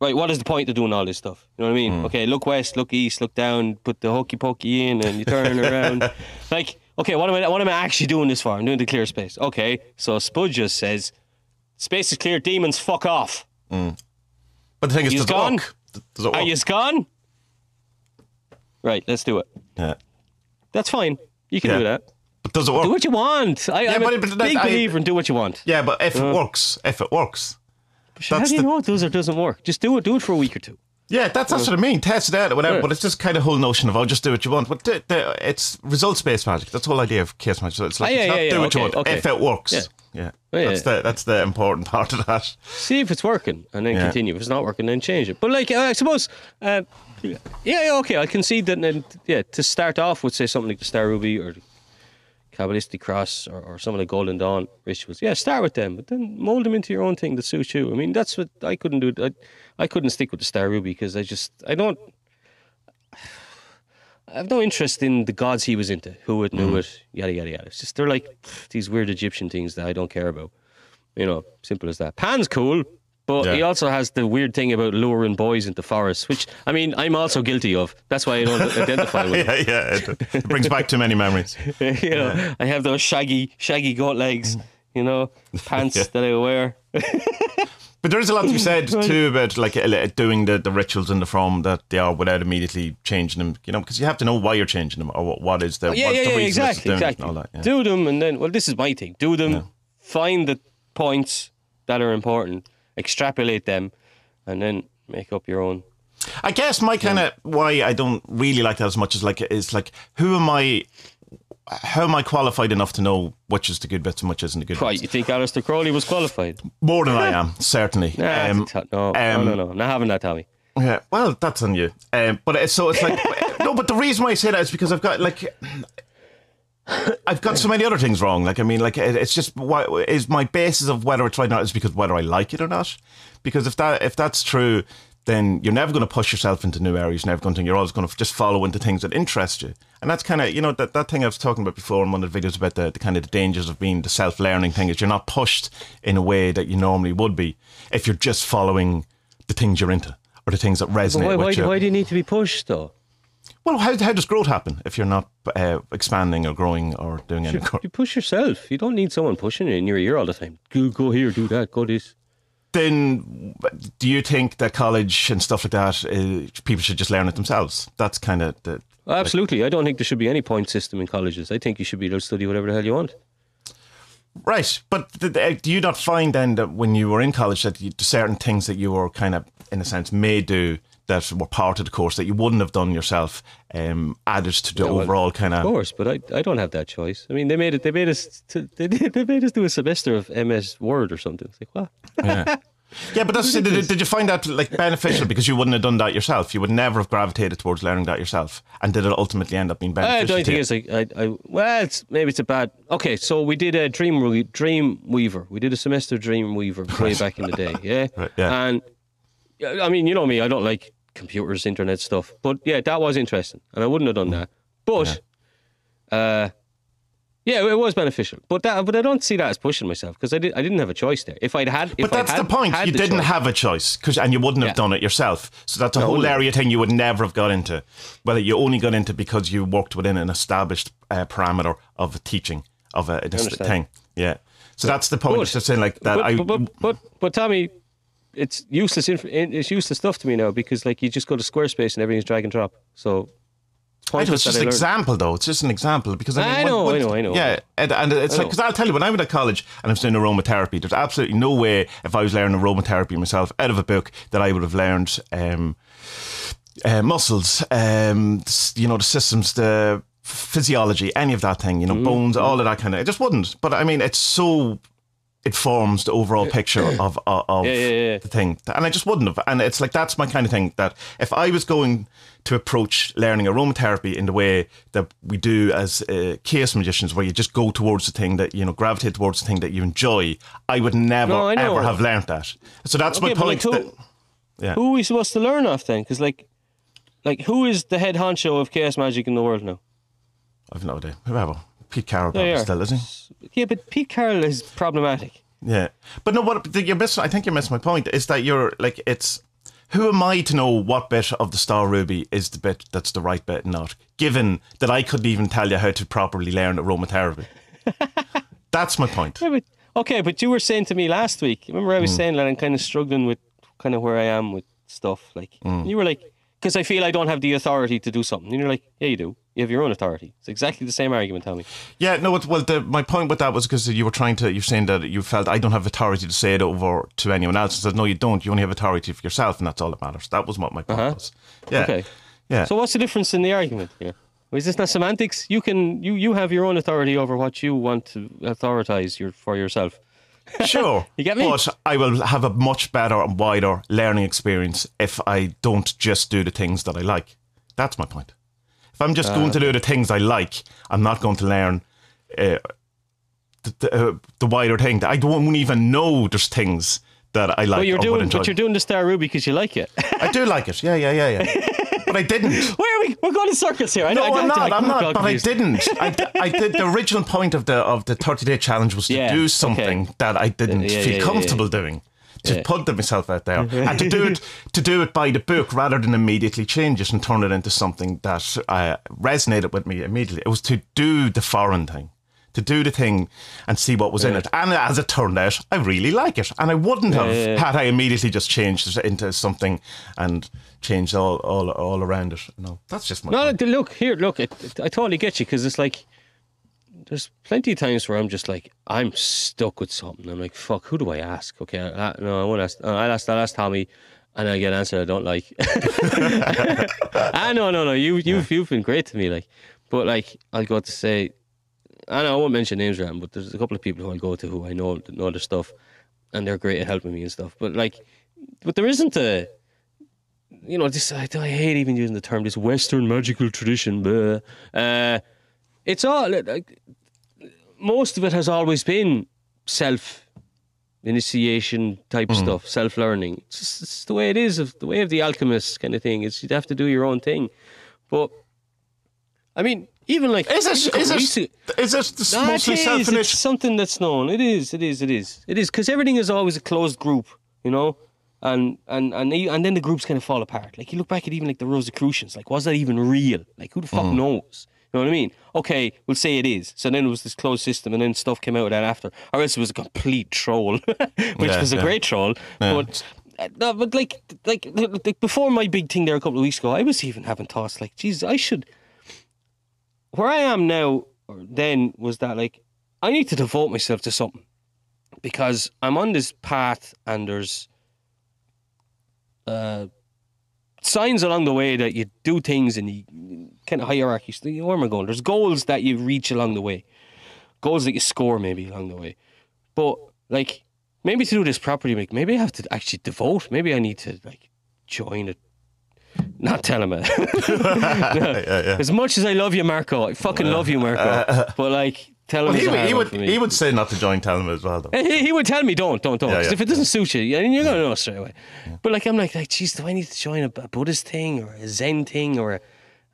Right, what is the point of doing all this stuff? You know what I mean? Hmm. Okay, look west, look east, look down, put the hokey pokey in, and you turn around. Like, okay, what am I? What am I actually doing this for? I'm doing the clear space. Okay, so Spud just says, "Space is clear. Demons, fuck off." Hmm. But the thing is, does it gone? work? Does it work? Are you gone? Right, let's do it. Yeah. That's fine. You can Yeah. do that. But does it work? Do what you want. I, I'm but- a but big I- believer in do what you want. yeah, but if it uh-huh. works, if it works, how that's do you the- know it does or doesn't work? Just do it. Do it for a week or two. yeah, that's that's what I mean. Test it out, or whatever. Yeah. But it's just kind of whole notion of oh, just do what you want. But the, the, it's results based magic. That's the whole idea of chaos magic. So it's like Ah, yeah, it's yeah, do what you want okay. if it works. Yeah. Yeah, Oh, yeah, that's the that's the important part of that. See if it's working, and then continue. If it's not working, then change it. But like, uh, I suppose, uh, yeah, yeah, okay, I concede that. Then, yeah, to start off with, say something like the Star Ruby or Kabbalistic Cross or, or some of the Golden Dawn rituals. Yeah, start with them, but then mold them into your own thing that suits you. I mean, that's what I couldn't do. I, I couldn't stick with the Star Ruby because I just I don't. I have no interest in the gods he was into, who it knew mm-hmm. it, yada yada yada. It's just they're like these weird Egyptian things that I don't care about. You know, simple as that. Pan's cool, but he also has the weird thing about luring boys into forests, which I mean I'm also guilty of. That's why I don't identify with. yeah, yeah. It, it brings back too many memories. you know, I have those shaggy, shaggy goat legs. You know, pants Yeah. that I wear. But there is a lot to be said too about like uh, doing the, the rituals in the form that they are without immediately changing them. You know, because you have to know why you're changing them or what, what is the yeah, what's yeah, the yeah, reason exactly, exactly. all that. Yeah. Do them, and then well, this is my thing. Do them, find the points that are important, extrapolate them, and then make up your own. I guess my kind of why I don't really like that as much as like is like who am I? How am I qualified enough to know which is the good bits and which isn't the good Right, bits? you think Aleister Crowley was qualified? More than I am, certainly. Nah, Um, t- no, um, no, no, no, not having that, Tommy. Yeah, well, that's on you. Um, but it's, so it's like no. But the reason why I say that is because I've got like I've got so many other things wrong. Like I mean, like it's just why is my basis of whether it's right or not is because whether I like it or not. Because if that if that's true, then you're never going to push yourself into new areas. You're never going to. You're always going to just follow into things that interest you. And that's kind of you know that, that thing I was talking about before in one of the videos about the, the kind of the dangers of being the self learning thing is you're not pushed in a way that you normally would be if you're just following the things you're into or the things that resonate why, with why, you. why do you need to be pushed, though? Well, how, how does growth happen if you're not uh, expanding or growing or doing anything? growth? You push yourself. You don't need someone pushing you in your ear all the time. Go, go here, do that, go this. Then, do you think that college and stuff like that, uh, people should just learn it themselves? That's kind of the. Absolutely. I don't think there should be any point system in colleges. I think you should be able to study whatever the hell you want. Right, but th- do you not find then that when you were in college that you, certain things that you were kind of, in a sense, made do that were part of the course that you wouldn't have done yourself, um, added to the Yeah, well, overall kind Of of. course, but I, I don't have that choice. I mean, they made it. They made us. To, they, they made us do a semester of MS Word or something. It's like what? Yeah. Yeah, but that's, did, did you find that like beneficial because you wouldn't have done that yourself? You would never have gravitated towards learning that yourself, and did it ultimately end up being beneficial? I beneficial? don't think it's like I, I. Well, it's, maybe it's a bad. Okay, so we did a Dream Dreamweaver. We did a semester Dreamweaver way back in the day. Yeah. Right, yeah. And yeah, I mean, you know me. I don't like computers, internet stuff. But yeah, that was interesting, and I wouldn't have done that. But, uh, yeah, it was beneficial. But that, but I don't see that as pushing myself because I did. I didn't have a choice there. If I'd had, if But that's had, the point. You the didn't choice- have a choice, 'cause- and you wouldn't have Yeah. done it yourself. So that's a No, whole area thing you would never have got into. Well, you only got into because you worked within an established uh, parameter of a teaching of a, understand. thing. Yeah. So that's the point. But- It's just saying like that. but, I but, but, but, but Tommy, it's useless. Inf- it's useless stuff to me now because like you just go to Squarespace and everything's drag and drop. So it's I know it's just an example, though. It's just an example because I, mean, I know, when, when, I know, I know. Yeah, and, and it's I like because I'll tell you when I went to college and I was doing aromatherapy, there's absolutely no way if I was learning aromatherapy myself out of a book that I would have learned um, uh, muscles, um, you know, the systems, the physiology, any of that thing, you know, Mm-hmm. bones, all of that kind of. It just wouldn't. But I mean, it's so. It forms the overall picture of of, of Yeah, yeah, yeah. the thing, and I just wouldn't have. And it's like that's my kind of thing. That if I was going to approach learning aromatherapy in the way that we do as uh, chaos magicians, where you just go towards the thing that you know, gravitate towards the thing that you enjoy, I would never No, I ever have learned that. So that's Okay, my point. like that- who, yeah. who are we supposed to learn off then? Because like, like who is the head honcho of chaos magic in the world now? I've no idea. Whoever. Pete Carroll probably still, is he? Yeah, but Pete Carroll is problematic. Yeah, but no, what you're missing. I think you're missing my point. Is that you're like it's. Who am I to know what bit of the Star Ruby is the bit that's the right bit and not? Given that I couldn't even tell you how to properly learn aromatherapy. that's my point. Yeah, but okay, but you were saying to me last week. Remember, I was saying that I'm kind of struggling with kind of where I am with stuff. Like Hmm. you were like, because I feel I don't have the authority to do something. And you're like, yeah, you do. You have your own authority. It's exactly the same argument, Tommy. Yeah, no. It, well, the, my point with that was because you were trying to. You're saying that you felt I don't have authority to say it over to anyone else. I said no, you don't. You only have authority for yourself, and that's all that matters. That was what my point Uh-huh. was. Yeah. Okay. Yeah. So what's the difference in the argument here? Is this not semantics? You can you you have your own authority over what you want to authoritize your for yourself. Sure. You get me? But I will have a much better and wider learning experience if I don't just do the things that I like. That's my point. If I'm just going to do the things I like, I'm not going to learn uh, the, the, uh, the wider thing. I don't even know there's things that I like. But you're doing enjoy. but you're doing the Star Ruby because you like it. I do like it. Yeah, yeah, yeah, yeah. but I didn't. Where are we? We're going in circles here. I know. No, I, I'm I- not. I- I'm not. got But I didn't. I, I did. The original point of the of the 30 day challenge was to Yeah, do okay. something that I didn't Yeah, yeah, feel yeah, comfortable doing. To Yeah. put myself out there and to do it to do it by the book rather than immediately change it and turn it into something that uh, resonated with me immediately. It was to do the foreign thing, to do the thing and see what was in it. And as it turned out, I really like it, and I wouldn't have yeah, yeah. had I immediately just changed it into something and changed all all all around it. No, that's just my. No, point. look here. Look, it, it- I totally get you because it's like there's plenty of times where I'm just like I'm stuck with something. I'm like, fuck, who do I ask? Okay, I, I- no, I won't ask. uh, I'll ask. I'll ask Tommy, and I get an answer I don't like. ah, no, no, no. You, you've, you've been great to me, like, but like I'll go to say, I know I won't mention names around, but there's a couple of people who I'll go to who I know know their stuff, and they're great at helping me and stuff. But like, but there isn't a you know, this I, I hate even using the term this Western magical tradition. Blah. Uh, it's all like most of it has always been self initiation type mm. stuff, self learning. It's, just, it's the way it is of the way of the alchemist kind of thing. Is you'd have to do your own thing, but I mean, even like Is it? Is it? Is it no, mostly it self It's something that's known. It is. It is. It is. It is because everything is always a closed group, you know. And and and and then the groups kind of fall apart. Like you look back at even like the Rosicrucians. Like was that even real? Like who the fuck mm. knows? You know what I mean? Okay, we'll say it is. So then it was this closed system, and then stuff came out of that after, or else it was a complete troll, which Yeah, was a yeah. great troll. But uh, no, but like like like before my big thing there a couple of weeks ago, I was even having thoughts like, Jesus, I should. where I am now, or then was that like I need to devote myself to something because I'm on this path and there's uh, signs along the way that you do things and you kind of hierarchies. Where am I going? There's goals that you reach along the way, goals that you score maybe along the way, but like maybe to do this properly, like maybe I have to actually devote. Maybe I need to like join it. Not tell him it. As much as I love you, Marco, I fucking love you, Marco. Uh, uh. But like, tell him Well, he, would- he would he would say not to join Tellum as well though. He, he would tell me, don't, don't, don't. Yeah, yeah, if it doesn't suit you, you're going to know straight away. But like, I'm like, like, geez, do I need to join a, a Buddhist thing or a Zen thing or a,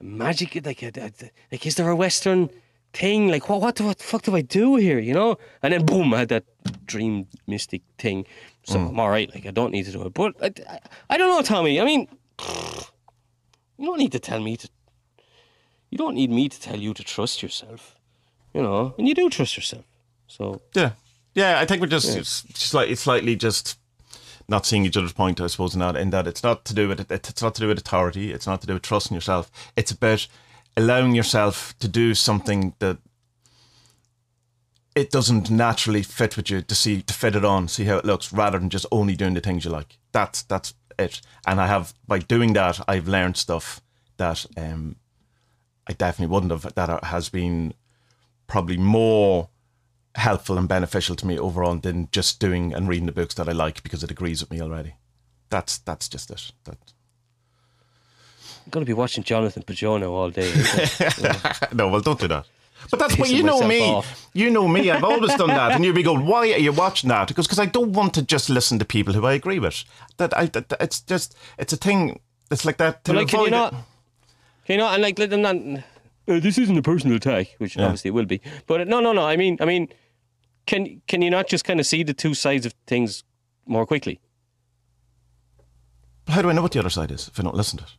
a magic? Like, a, a- like, is there a Western thing? Like, what, what, the- what the fuck do I do here? You know? And then boom, I had that dream mystic thing. So Mm. I'm all right. Like, I don't need to do it. But I, I, I don't know, Tommy. I mean, you don't need to tell me to. You don't need me to tell you to trust yourself. You know, and you do trust yourself. So Yeah, yeah. I think we're just it's slightly, slightly just not seeing each other's point. I suppose in that, in that it's not to do with it's not to do with authority. It's not to do with trusting yourself. It's about allowing yourself to do something that it doesn't naturally fit with you to see to fit it on, see how it looks, rather than just only doing the things you like. That's that's it. And I have by doing that, I've learned stuff that um, I definitely wouldn't have. That has been probably more helpful and beneficial to me overall than just doing and reading the books that I like because it agrees with me already. That's that's just it. That, I'm going to be watching Jonathan Pageau all day. no, well, don't do that. But that's what you know me. off. You know me. I've always done that, and you'd be going, "Why are you watching that?" Because because I don't want to just listen to people who I agree with. That I that, it's just it's a thing. It's like that. To But like, can you it. not? Can you not? And like, let them not. Uh, this isn't a personal attack, which obviously it will be. But uh, no, no, no. I mean, I mean, can can you not just kind of see the two sides of things more quickly? How do I know what the other side is if I don't listen to it?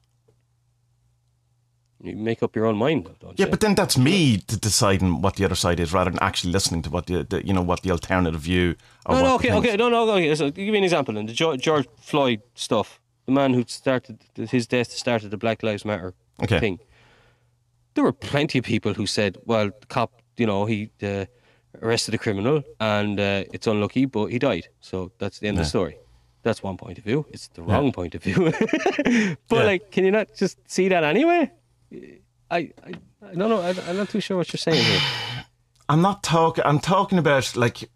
You make up your own mind, though, Yeah, you? but then that's me to deciding what the other side is, rather than actually listening to what the, the you know what the alternative view. No, no, okay, okay, no, no, okay. So, give me an example. And the George Floyd stuff, the man who started his death started the Black Lives Matter Okay. thing. There were plenty of people who said, "Well, the cop, you know, he uh, arrested a criminal, and uh, it's unlucky, but he died." So that's the end of the story. That's one point of view. It's the wrong point of view. but Yeah. like, can you not just see that anyway? I, I, don't know. I, I'm not too sure what you're saying here. I'm not talking. I'm talking about like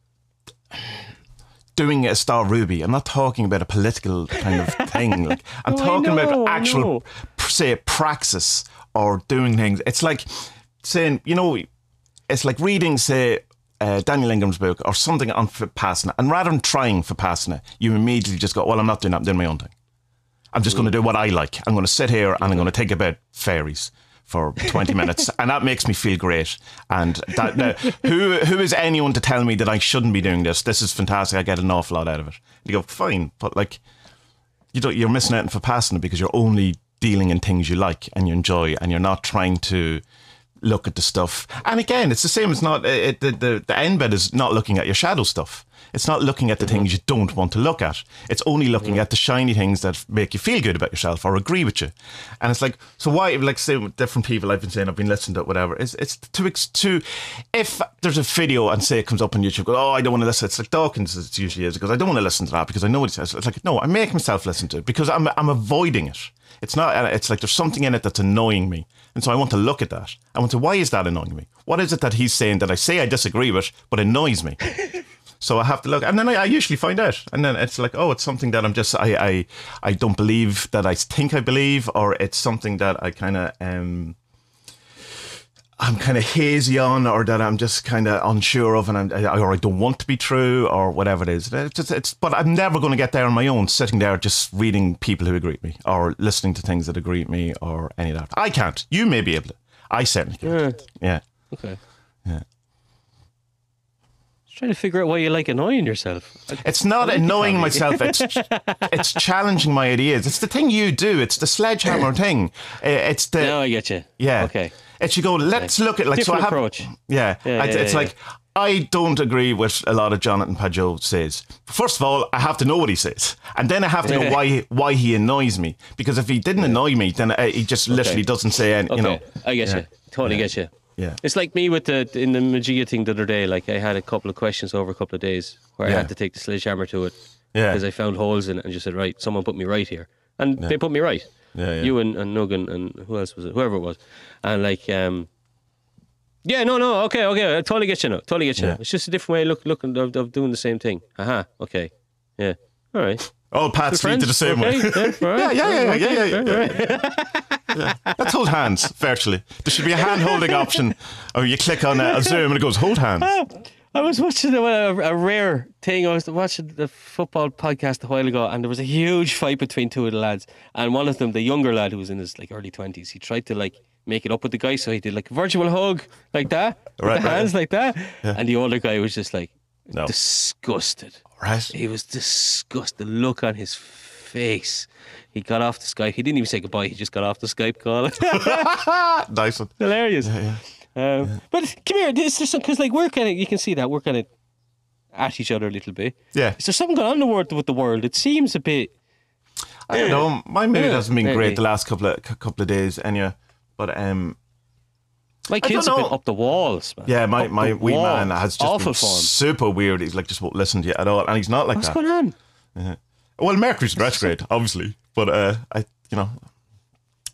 doing a Star Ruby. I'm not talking about a political kind of thing. Like I'm No, talking know, about actual, say, praxis or doing things. It's like saying, you know, it's like reading, say. Uh, Daniel Ingram's book or something on Vipassana, and rather than trying Vipassana, you immediately just go, "Well, I'm not doing that. I'm doing my own thing. I'm just going to do what I like. I'm going to sit here and I'm going to think about fairies for 20 minutes, and that makes me feel great. And that now, who who is anyone to tell me that I shouldn't be doing this? This is fantastic. I get an awful lot out of it. You go fine, but like you don't, you're missing out on Vipassana because you're only dealing in things you like and you enjoy, and you're not trying to look at the stuff. And again, it's the same. It's not it, the, the the end bit is not looking at your shadow stuff. It's not looking at the things you don't want to look at. It's only looking at the shiny things that make you feel good about yourself or agree with you. And it's like, so why, like, say, different people I've been saying, I've been listening to whatever. It's it's to ex- to if there's a video and say it comes up on YouTube, go, oh, I don't want to listen. It's like Dawkins it usually is because I don't want to listen to that because I know what he says. It's like no, I make myself listen to it because I'm I'm avoiding it. It's not. It's like there's something in it that's annoying me, and so I want to look at that. I want to. Why is that annoying me? What is it that he's saying that I say I disagree with, but annoys me? So I have to look, and then I, I usually find out, and then it's like, oh, it's something that I'm just I I, I don't believe that I think I believe, or it's something that I kind of um. I'm kind of hazy on, or that I'm just kind of unsure of, and I'm, or I don't want to be true, or whatever it is. It's, just, it's but I'm never going to get there on my own, sitting there just reading people who agree with me, or listening to things that agree with me, or any of that. I can't. You may be able to. I certainly can't. Yeah. Okay. Yeah. Trying to figure out why you like annoying yourself. It's not like annoying myself. It's it's challenging my ideas. It's the thing you do. It's the sledgehammer thing. Uh, It's the No, I get you. yeah. Okay. It's you go. Let's look at like so. I Different have approach. yeah. Yeah, it's yeah, it's yeah, like I don't agree with a lot of Jonathan Pageau says. First of all, I have to know what he says, and then I have to know Yeah. why why he annoys me. Because if he didn't annoy me, then uh, he just literally doesn't say any. Okay. You know. I get Yeah. you. Totally get you. Yeah. It's like me with the in the Magia thing the other day. Like I had a couple of questions over a couple of days where I had to take the sledgehammer to it Yeah. because I found holes in it and just said, right, someone put me right here, and they put me right. Yeah, yeah. You and, and and who else was it? Whoever it was, and like, um, yeah, no, no, okay, okay, I totally get you now, totally get you Yeah. now. It's just a different way of look, looking of, of doing the same thing. Aha, okay, yeah, all right. All paths lead to the same okay, way. Yeah, right, Yeah, yeah, yeah, yeah, yeah, all right. Let's hold hands virtually. There should be a hand holding option, or you click on uh, a, a Zoom and it goes hold hands. Oh, I was watching a, a, rare thing. I was watching the football podcast a while ago, and there was a huge fight between two of the lads. And one of them, the younger lad who was in his like early twenties, he tried to like make it up with the guy, so he did like a virtual hug like that, with the right. hands like that. And the older guy was just like No. disgusted. Right. He was disgusted. The look on his face. He got off the Skype. He didn't even say goodbye. He just got off the Skype call. Nice one. hilarious. Um, But come here, is there some because like we're kind of you can see that we're kind of at each other a little bit. Yeah. Is there something going on in the world with the world? It seems a bit. I don't know. My mood Yeah, hasn't been great the last couple of couple of days, anyway. But um, My kids have been up the walls, man. yeah, my Up my wee man has just awful been form. super weird. He's like just won't listen to you at all, and he's not like What's that. going on? Well, Mercury's retrograde, obviously, but uh, I, you know,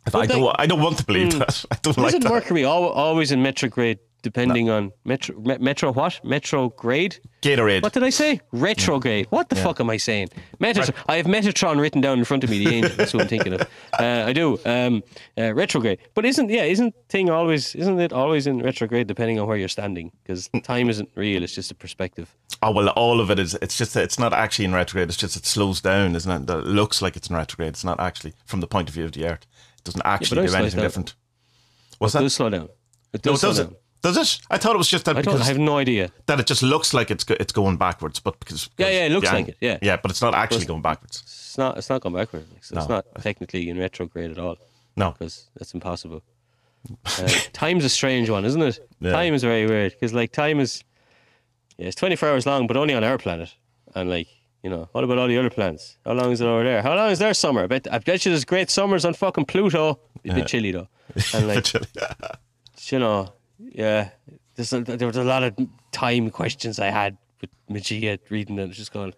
if I don't, I don't want to believe that. I don't like Isn't that. Mercury always in retrograde? Depending on metro, me- metro what? Metrograde? Gatorade. What did I say? Retrograde. What the fuck am I saying? Metatron. I have Metatron written down in front of me. The angel. That's what I'm thinking of. Uh, I do. Um, uh, retrograde. But isn't yeah? Isn't thing always? Isn't it always in retrograde depending on where you're standing? Because time isn't real. It's just a perspective. Oh well, all of it is. It's just it's not actually in retrograde. It's just it slows down, isn't it? That looks like it's in retrograde. It's not actually from the point of view of the Earth. It doesn't actually it do anything different. What's It that? does slow down. It No, does slow does it? down. Does it? I thought it was just that I because I have no idea. that it just looks like it's go, it's going backwards, but because Yeah, yeah, it looks the like it, yeah. yeah, but it's not actually going backwards. It's not. It's not going backwards. So It's not technically in retrograde at all. No, because that's impossible. Uh, time's a strange one, isn't it? Yeah. Time is very weird because like time is, yeah, it's twenty four hours long, but only on our planet. And like, you know, what about all the other planets? How long is it over there? How long is their summer? I bet, I bet you there's great summers on fucking Pluto. It'd be chilly though, and like, you know, yeah, there's a, there was a lot of time questions I had with Magia reading it, just going,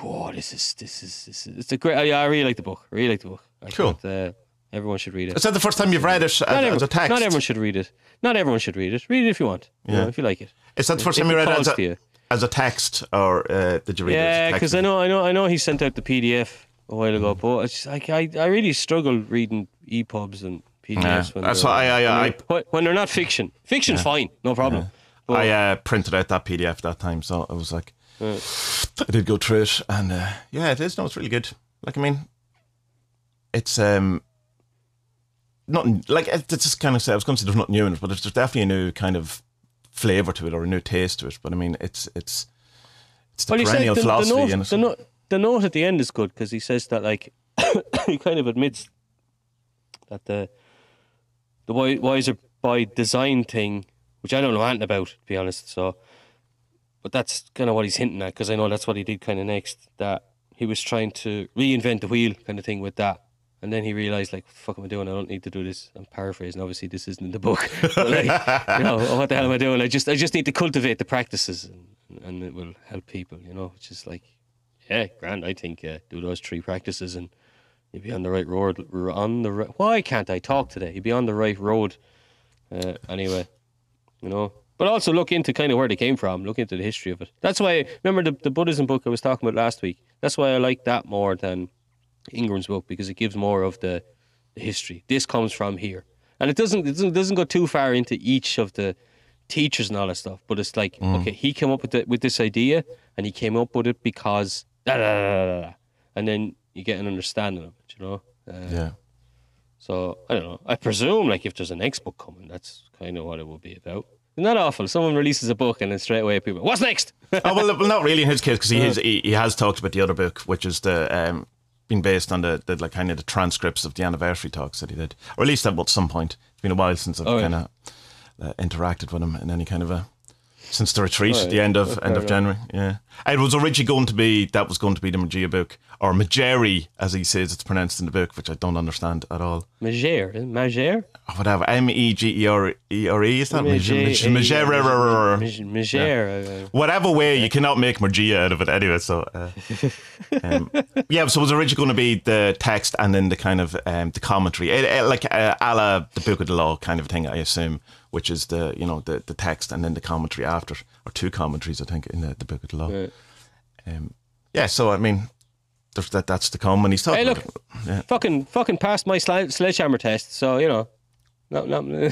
whoa, this is this is this is it's a great. Yeah, I really like the book. I really like the book. I Cool. thought, uh, everyone should read it. is that the first time you've read it as, Not, as everyone, a text? not everyone should read it. Not everyone should read it. Read it if you want. You Yeah. know, if you like it. Is that the first if time you it read it as a, you. as a text, or uh, did you read it? Yeah, as a because text? I know, I know, I know. He sent out the PDF a while ago, but it's like I, I really struggle reading EPUBs and PDFs Yeah, when, that's why I- I- when, I- they're, when they're not fiction. Fiction's fine, no problem. But I uh, printed out that PDF that time, so I was like, I did go through it, and uh, yeah, it is. No, it's really good. Like, I mean, it's um, nothing like it's just kind of. say I was going to say there's nothing new in it, but there's, definitely a new kind of flavor to it or a new taste to it. But I mean, it's it's it's the Well, perennial the, the, philosophy. note, and the, note, the note at the end is good because he says that like he kind of admits that the the wi- wiser by design thing, which I don't know anything about, to be honest. So, but that's kind of what he's hinting at because I know that's what he did kind of next. That he was trying to reinvent the wheel, kind of thing, with that. And then he realized, like, fuck am I doing? I don't need to do this. I'm paraphrasing. Obviously, this isn't in the book. But like, you know, what the hell am I doing? I just, I just need to cultivate the practices, and, and it will help people. You know, which is like, yeah, grand. I think uh, do those three practices, and you'll be on the right road. On the right. Why can't I talk today? You'd be on the right road. Uh, anyway, you know. But also look into kind of where they came from. Look into the history of it. That's why. Remember the the Buddhism book I was talking about last week. That's why I like that more than Ingram's book because it gives more of the, the history. This comes from here, and it doesn't it doesn't, doesn't go too far into each of the teachers and all that stuff. But it's like okay, he came up with the, with this idea, and he came up with it because da, da, da, da, da. and then you get an understanding of it. You know. Uh, yeah. so I don't know. I presume like if there's a next book coming, that's kind of what it will be about. Isn't that awful? Someone releases a book and then straight away people, what's next? oh well, well, not really in his case because he, is he he has talked about the other book, which is the um, been based on the, the like kind of the transcripts of the anniversary talks that he did, or at least at what some point. It's been a while since I've Oh, kind of uh, interacted with him in any kind of a since the retreat Oh, at the yeah. end of Oh, end of January. Yeah, It was originally going to be that was going to be the Magia book or Mageri, as he says it's pronounced in the book, which I don't understand at all. Mager, eh? Mager? Whatever. M E G E R E R E is that. Mager. Whatever way you cannot make Magia out of it anyway. So uh, um, yeah, so it was originally going to be the text and then the kind of um, the commentary, it, it, like uh, a la the Book of the Law kind of thing, I assume, which is the you know the the text and then the commentary after, or two commentaries, I think, in the, the Book of the Law. Right. Um, yeah, so I mean, that that's to come, and he's talking. Hey, look. Yeah. fucking, fucking passed my sli- sledgehammer test. So you know, no, no,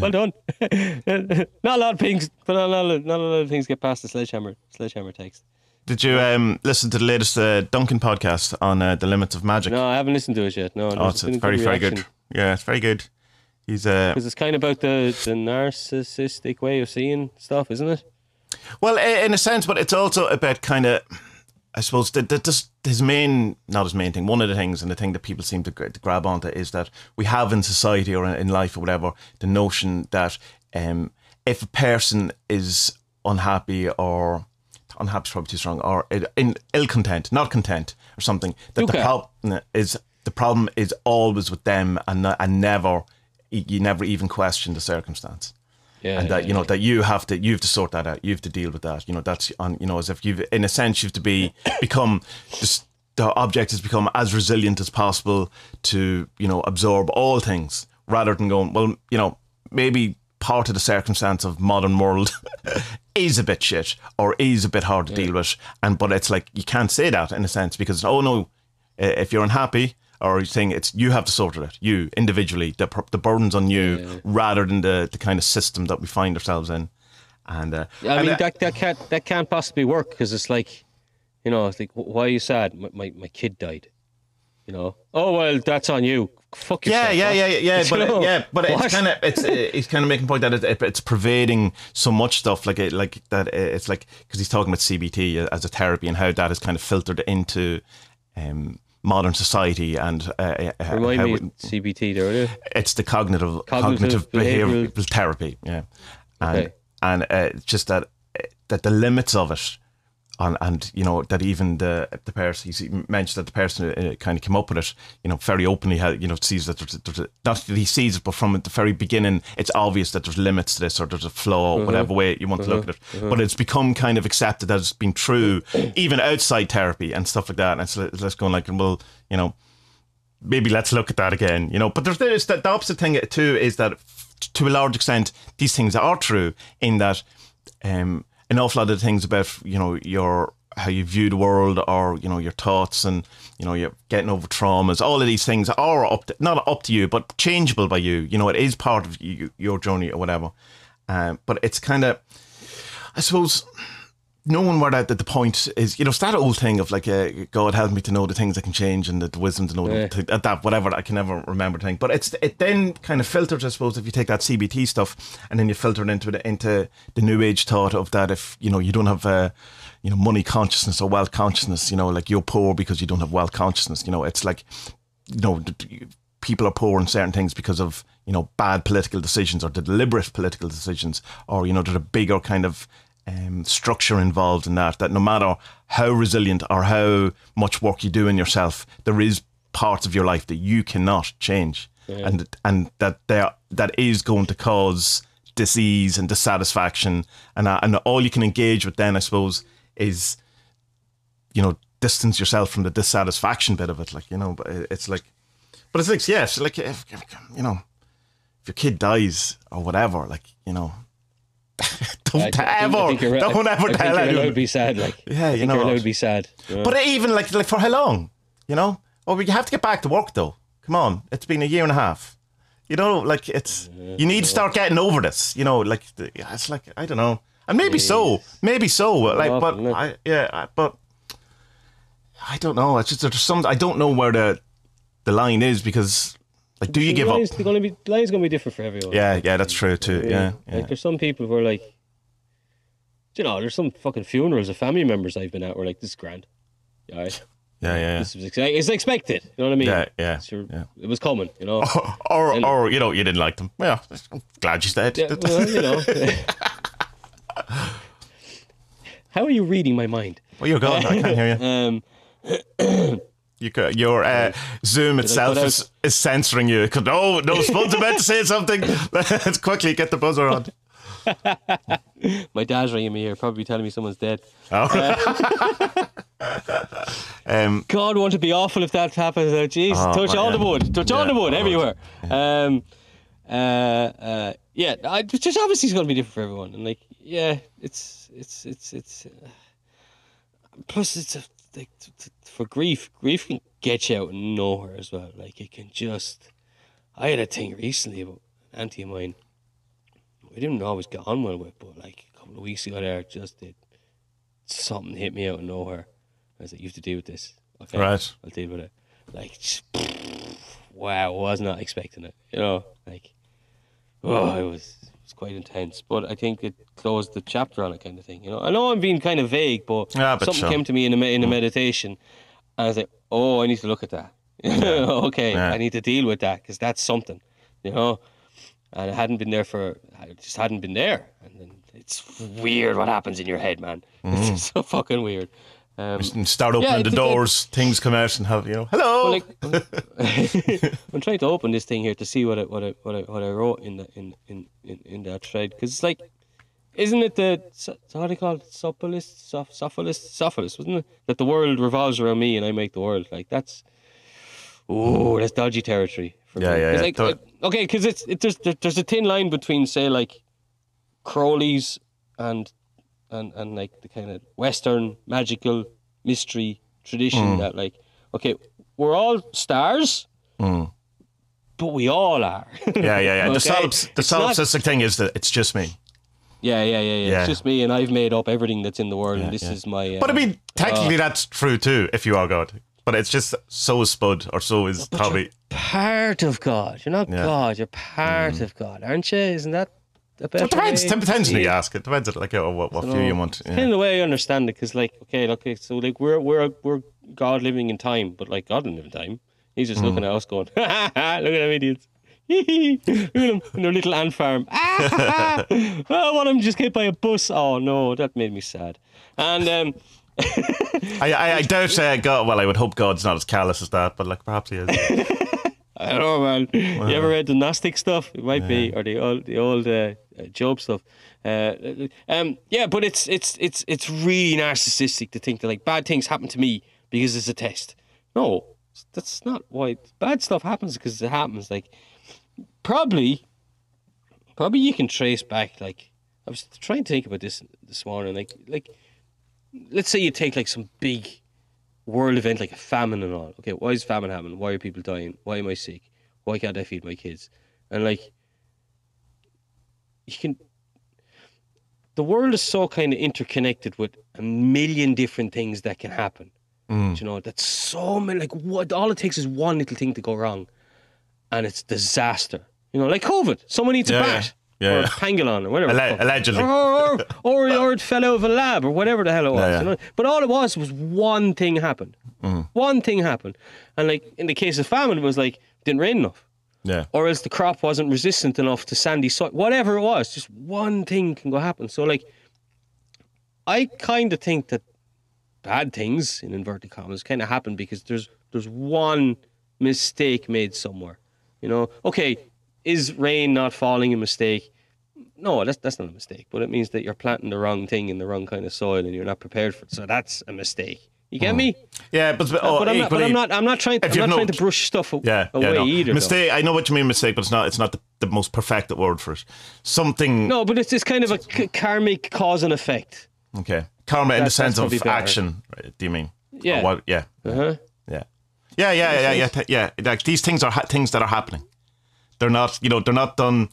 well done. not a lot of things, but not a lot of, not a lot of things get past the sledgehammer sledgehammer text. Did you um, listen to the latest uh, Duncan podcast on uh, the limits of magic? No, I haven't listened to it yet. No, oh, it's, it's very very good. Yeah, it's very good. He's uh, Because it's kind of about the, the narcissistic way of seeing stuff, isn't it? Well, in a sense, but it's also about kind of, I suppose, that that just his main, not his main thing. One of the things, and the thing that people seem to, to grab onto is that we have in society or in life or whatever the notion that um, if a person is unhappy or unhappy is probably too strong or in, in ill content, not content or something, that the problem is the problem is always with them and and never you never even question the circumstance. Yeah. and that you know that you have to you have to sort that out. You have to deal with that. You know that's on you know as if you've in a sense you have to be become this the object has become as resilient as possible to you know absorb all things rather than going well you know maybe part of the circumstance of modern world is a bit shit or is a bit hard to deal with. And but it's like you can't say that in a sense because oh no if you're unhappy or you're saying it's you have to sort it out, you individually, the, the burden's on you rather than the, the kind of system that we find ourselves in. And uh, I and, mean, uh, that, that can't that can't possibly work because it's like, you know, it's like, why are you sad? My, my, my kid died. You know, oh well, that's on you. Fuck yeah, yourself. yeah, yeah, yeah, yeah. But yeah, but What? it's kind of it's uh, he's kind of making point that it, it, it's pervading so much stuff like it like that. It's like because he's talking about CBT as a therapy and how that is kind of filtered into um, modern society and uh, uh, Remind how me it- CBT there, it's the cognitive Cognitive cognitive, behavioral, therapy yeah and Okay. and uh, just that that the limits of it and and you know that even the the person he mentioned that the person uh, kind of came up with it you know very openly how you know sees that there's, there's a, not that he sees it but from the very beginning it's obvious that there's limits to this or there's a flaw whatever way you want to look at it. But it's become kind of accepted that it's been true even outside therapy and stuff like that. And it's just going like well you know maybe let's look at that again, you know. But there's, there's the, the opposite thing too is that to a large extent these things are true in that um, an awful lot of things about you know your how you view the world or you know your thoughts and you know you're getting over traumas. All of these things are up to, not up to you but changeable by you. You know it is part of you, your journey or whatever. Um, but it's kind of I suppose knowing where that, that the point is, you know, it's that old thing of like, uh, God help me to know the things I can change and the, the wisdom to know Yeah. the, to, that whatever I can never remember thing. But it's it then kind of filters, I suppose, if you take that CBT stuff and then you filter it into the, into the new age thought of that if you know you don't have uh, you know money consciousness or wealth consciousness, you know, like you're poor because you don't have wealth consciousness. You know, it's like you know. People are poor in certain things because of you know bad political decisions or the deliberate political decisions, or you know there's a bigger kind of um, structure involved in that. That no matter how resilient or how much work you do in yourself, there is parts of your life that you cannot change, and and that there that is going to cause disease and dissatisfaction, and uh, and all you can engage with then, I suppose, is you know distance yourself from the dissatisfaction bit of it. Like you know, but it's like, but it's like yes, like if, if, you know, if your kid dies or whatever, like you know. don't I- I think- I ever, think don't ever tell anyone. be sad. Like, Yeah, you know what? to be sad. Yeah. But even like like for how long? You know? But you have to get back to work though. Come on, it's been a year and a half. You know, like it's you need to start getting over this. You know, like it's like I don't know, and maybe so, maybe so. Like, but. I yeah, but I don't know. It's just there's some I don't know where the the line is because like, do you give the up? line's Gonna be, line's going to be different for everyone. Yeah, yeah, that's true too. Yeah, yeah. Like, there's some people who are like, you know, there's some fucking funerals of family members I've been at where like, this is grand. All right. yeah, yeah. This was ex- it's expected. You know what I mean? Yeah, yeah, your- yeah. It was common, you know? Or And- or you know you didn't like them. Yeah, I'm glad you said. Yeah, well, you know. How are you reading my mind? Well, you're going. I can't hear you. Um, You could, your uh, Zoom itself is, is censoring you. Could, oh, no, Spud's about to say something. Let's quickly get the buzzer on. my dad's ringing me here, probably telling me someone's dead. Oh. um, God, won't be awful if that happens? Oh, jeez, Oh, touch all the wood, touch all Yeah, the wood oh, everywhere. Um, uh, uh, yeah, I, just obviously it's going to be different for everyone, and like, yeah, it's it's it's it's. Uh, plus, it's a, like t- t- for grief. Grief can get you out of nowhere as well. Like it can just. I had a thing recently about an auntie of mine. We didn't always get on well with, but like a couple of weeks ago, there just did something hit me out of nowhere. I was like, "You have to deal with this." Okay, Right. I'll deal with it. Like, just, wow, was not expecting it. You know, like, oh, it was it was quite intense. But I think it closed the chapter on it, kind of thing. You know, I know I'm being kind of vague, but Yeah, but something sure. came to me in a in a mm. meditation, and I was like, "Oh, I need to look at that." okay, Yeah. I need to deal with that because that's something, you know. And it hadn't been there for, I just hadn't been there, and then it's weird what happens in your head, man. Mm. It's so fucking weird. Um, start opening Yeah, the doors, things come out and have, you know, hello. Well, like, I'm, I'm trying to open this thing here to see what I what I what I, what I wrote in the in in in, in that thread because it's like, isn't it the so how do you call it sophilist soph, sophilist sophilist wasn't it that the world revolves around me and I make the world like that's oh that's dodgy territory for Yeah, me. yeah, yeah. Like, uh, okay, because it's it, there's there, there's a thin line between say like Crowley's and and and like the kind of Western magical mystery tradition that like okay we're all stars, Mm. but we all are. yeah, yeah, yeah. The, Okay. the solipsistic thing is that it's just me. Yeah, yeah, yeah, yeah, Yeah. It's just me, and I've made up everything that's in the world, and this yeah. is my. Uh, but I mean, uh, technically that's true too, if you are God. But it's just so is Spud, or so is but probably. you're part of God. You're not Yeah. God. You're part mm-hmm. of God, aren't you? Isn't that the better It depends. way It depends who you it? ask. It depends, on like, uh, what, what view you want. It's Yeah. kind of the way I understand it, because like, okay, okay, so like we're we're we're God living in time, but like God didn't live in time. He's just mm. looking at us, going, "Look at them idiots." Look at them in their little ant farm. oh, one of them just hit by a bus. Oh no, that made me sad. And um, I, I, I doubt uh, God. Well, I would hope God's not as callous as that, but like perhaps he is. I don't know, man. You ever read the Gnostic stuff? It might be, or the old, the old uh, uh, Job stuff. Uh, um, yeah, but it's it's it's it's really narcissistic to think that like bad things happen to me because it's a test. No, that's not why bad stuff happens because it happens. Like probably, probably you can trace back. Like I was trying to think about this this morning. Like like let's say you take like some big world event like a famine and all. Okay, why is famine happening? Why are people dying? Why am I sick? Why can't I feed my kids? And like, you can. The world is so kind of interconnected with a million different things that can happen. Mm. You know, that's so many. Like, what? All it takes is one little thing to go wrong, and it's disaster. You know, like COVID. Someone eats Yeah, a bat Yeah, or yeah. a pangolin or whatever. the Alle- fuck. allegedly. Or, or, or, or it fell out of a lab or whatever the hell it was. You know? But all it was was one thing happened. Mm. One thing happened. And like in the case of famine, it was like didn't rain enough. Yeah. Or else the crop wasn't resistant enough to sandy soil. Whatever it was, just one thing can go happen. So like I kind of think that bad things in inverted commas kind of happen because there's there's one mistake made somewhere. You know, okay, is rain not falling a mistake? No, that's that's not a mistake, but it means that you're planting the wrong thing in the wrong kind of soil and you're not prepared for it. So that's a mistake. You get me? Yeah, but, but, oh, but, I'm not, but I'm not. I'm not trying. if I'm not no- trying to brush stuff Yeah, away yeah, no. either. though. Mistake. I know what you mean, mistake, but it's not. It's not the, the most perfected word for it. Something. No, but it's this kind of a k- karmic cause and effect. Okay. Karma in the sense of action. right, Do you mean? Yeah. What, yeah. Uh huh. Yeah. Yeah. Yeah. Yeah. Yeah. Yeah. Like these things are ha- things that are happening. They're not. You know. They're not done.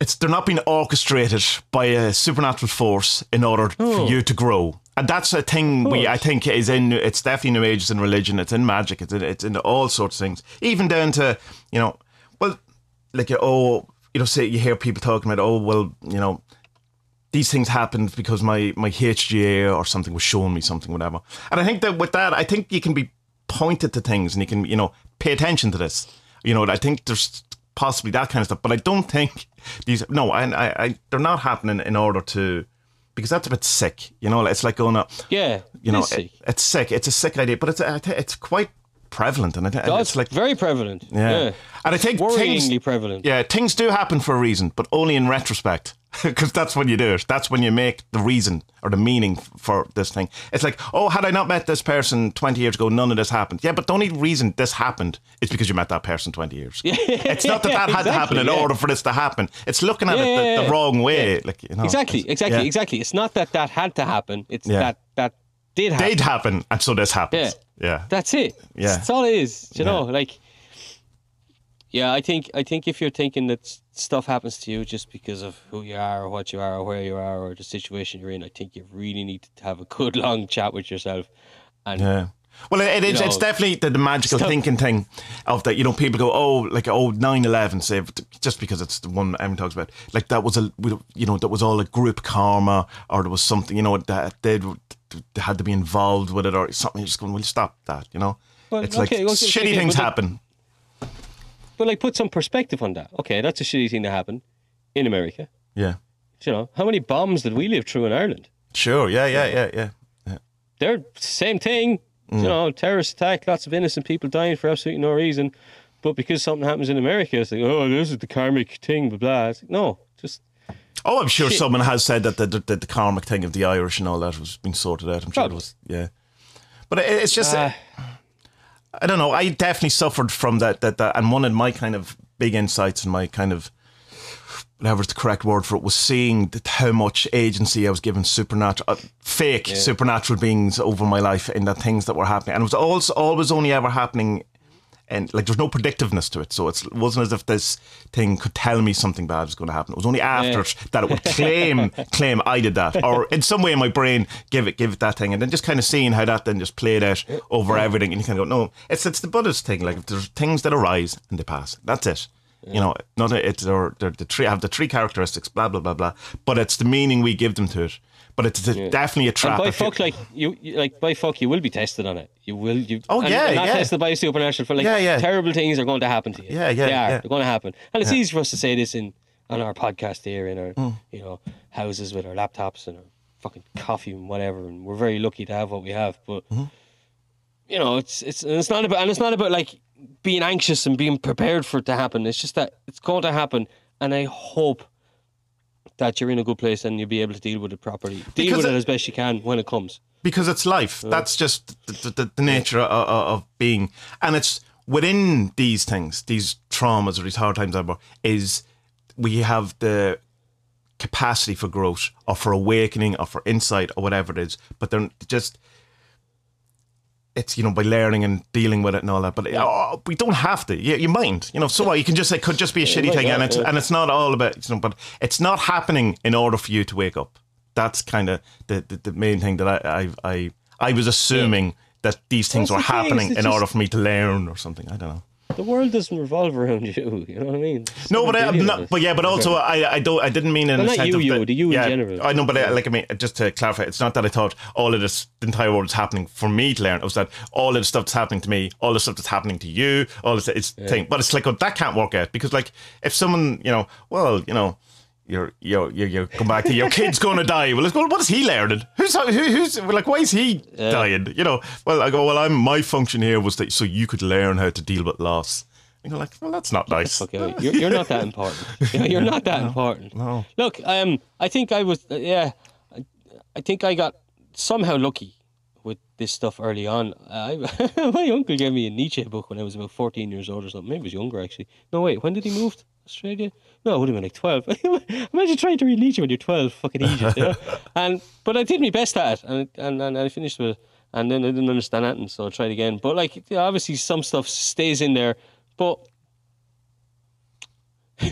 It's they're not being orchestrated by a supernatural force in order Oh. for you to grow. And that's a thing we oh. I think is in it's definitely new ages in religion, it's in magic, it's in it's in all sorts of things. Even down to, you know, well like oh you know, say you hear people talking about, oh well, you know, these things happened because my my HGA or something was showing me something, whatever. And I think that with that, I think you can be pointed to things and you can, you know, pay attention to this. You know, I think there's possibly that kind of stuff, but I don't think these. No, I, I, I they're not happening in order to because that's a bit sick. You know, it's like going up. Yeah, You know, it is sick. it- it's sick. It's a sick idea, but it's it's quite prevalent, and I think it's like very prevalent. yeah. Yeah, And I think worryingly things prevalent. yeah things do happen for a reason, but only in retrospect. Because that's when you do it. That's when you make the reason or the meaning for this thing. It's like, oh, had I not met this person 20 years ago, none of this happened. Yeah, but the only reason this happened is because you met that person 20 years ago. it's not that that had to happen in yeah. order for this to happen. It's looking at it the, the wrong way. Like, you know, Exactly, exactly, exactly. It's not that that had to happen. It's that that did happen. They'd happen, and so this happens. Yeah. That's it. Yeah. That's all it is. You Yeah. know, like Yeah, I think I think if you're thinking that stuff happens to you just because of who you are or what you are or where you are or the situation you're in, I think you really need to have a good long chat with yourself. And Yeah. Well, it, it is. You it's definitely the, the magical stuff- thinking thing of that. You know, people go, oh, like oh, 9-11, say, just because it's the one everyone talks about. Like that was a, you know, that was all a group karma, or there was something, you know, that they had to be involved with it, or something. You're just going, well, stop that. You know, Well, it's like okay, okay, shitty okay, things but like- happen. but like put some perspective on that. Okay, that's a shitty thing that happened in America. Yeah. You know, how many bombs did we live through in Ireland? Sure. Yeah. Yeah. Yeah. Yeah. yeah. They're same thing. Mm. You know, terrorist attack, lots of innocent people dying for absolutely no reason. But because something happens in America, it's like, oh, this is the karmic thing, blah blah. It's like, no, just Oh, I'm sure Shit. someone has said that the, the the karmic thing of the Irish and all that was being sorted out. I'm sure it was. Yeah. But it, it's just. uh, I don't know. I definitely suffered from that, that. That and one of my kind of big insights and my kind of whatever's the correct word for it was seeing that how much agency I was given supernatural, uh, fake supernatural beings over my life in the things that were happening, and it was always always only ever happening. And like, there's no predictiveness to it, so it wasn't as if this thing could tell me something bad was going to happen. It was only after Yeah. that it would claim claim I did that, or in some way in my brain give it give it that thing, and then just kind of seeing how that then just played out over everything, and you kind of go, no, it's it's the Buddhist thing. Like if there's things that arise and they pass, that's it. You know, not it's or the tree have the three characteristics, blah blah blah blah. But it's the meaning we give them to it. But it's a, definitely a and trap. by if you- fuck, like you, you, like by fuck, you will be tested on it. You will. You. Oh, and, yeah, and not yeah. tested by supernatural. For like Yeah, yeah. terrible things are going to happen to you. Yeah, yeah, They are. yeah. They're going to happen, and it's easy for us to say this in on our podcast here in our Mm. you know houses with our laptops and our fucking coffee and whatever, and we're very lucky to have what we have. But Mm-hmm. you know, it's it's and it's not about and it's not about like being anxious and being prepared for it to happen. It's just that it's going to happen, and I hope that you're in a good place and you'll be able to deal with it properly. Deal Because with it it- as best you can when it comes. because it's life. That's just the, the, the nature of, of being, and it's within these things, these traumas or these hard times, ever is we have the capacity for growth or for awakening or for insight or whatever it is. But they're just it's you know by learning and dealing with it and all that. But oh, we don't have to. You, you mind, you know. So what? You can just say it could just be a shitty might, thing, and it's yeah. and it's not all about you know. But it's not happening in order for you to wake up. That's kind of the, the the main thing that I I I, I was assuming that these things That's were the happening it's in just- order for me to learn or something. I don't know. The world doesn't revolve around you. You know what I mean? No, but I, I'm not. But yeah, but also I, I don't. I didn't mean in Well, the not sense you, of you, you in yeah, general. I know, but uh, like I mean, just to clarify, it's not that I thought all of this, the entire world is happening for me to learn. It was that all of the stuff that's happening to me, all the stuff that's happening to you, all this it's thing. But it's like oh, that can't work out because like if someone, you know, well, you know. You're, you're, you're, you're come back to your kid's going to die. Well, it's, well, what is he learning? Who's, who, who's, like, why is he dying? You know, well, I go, well, I'm, my function here was that so you could learn how to deal with loss. And You go like, well, that's not nice. Okay, you're, you're not that important. You're you're not that important. no. Look, um, I think I was, uh, yeah, I, I think I got somehow lucky with this stuff early on. I, my uncle gave me a Nietzsche book when I was about 14 years old or something. Maybe he was younger actually. No, wait, when did he move Australia? No, it would have been like 12. Imagine trying to read Nietzsche when you're 12, fucking Egypt, you know? And, but I did my best at it, and, and, and I finished with it. And then I didn't understand and so I tried again. But like, obviously, some stuff stays in there. But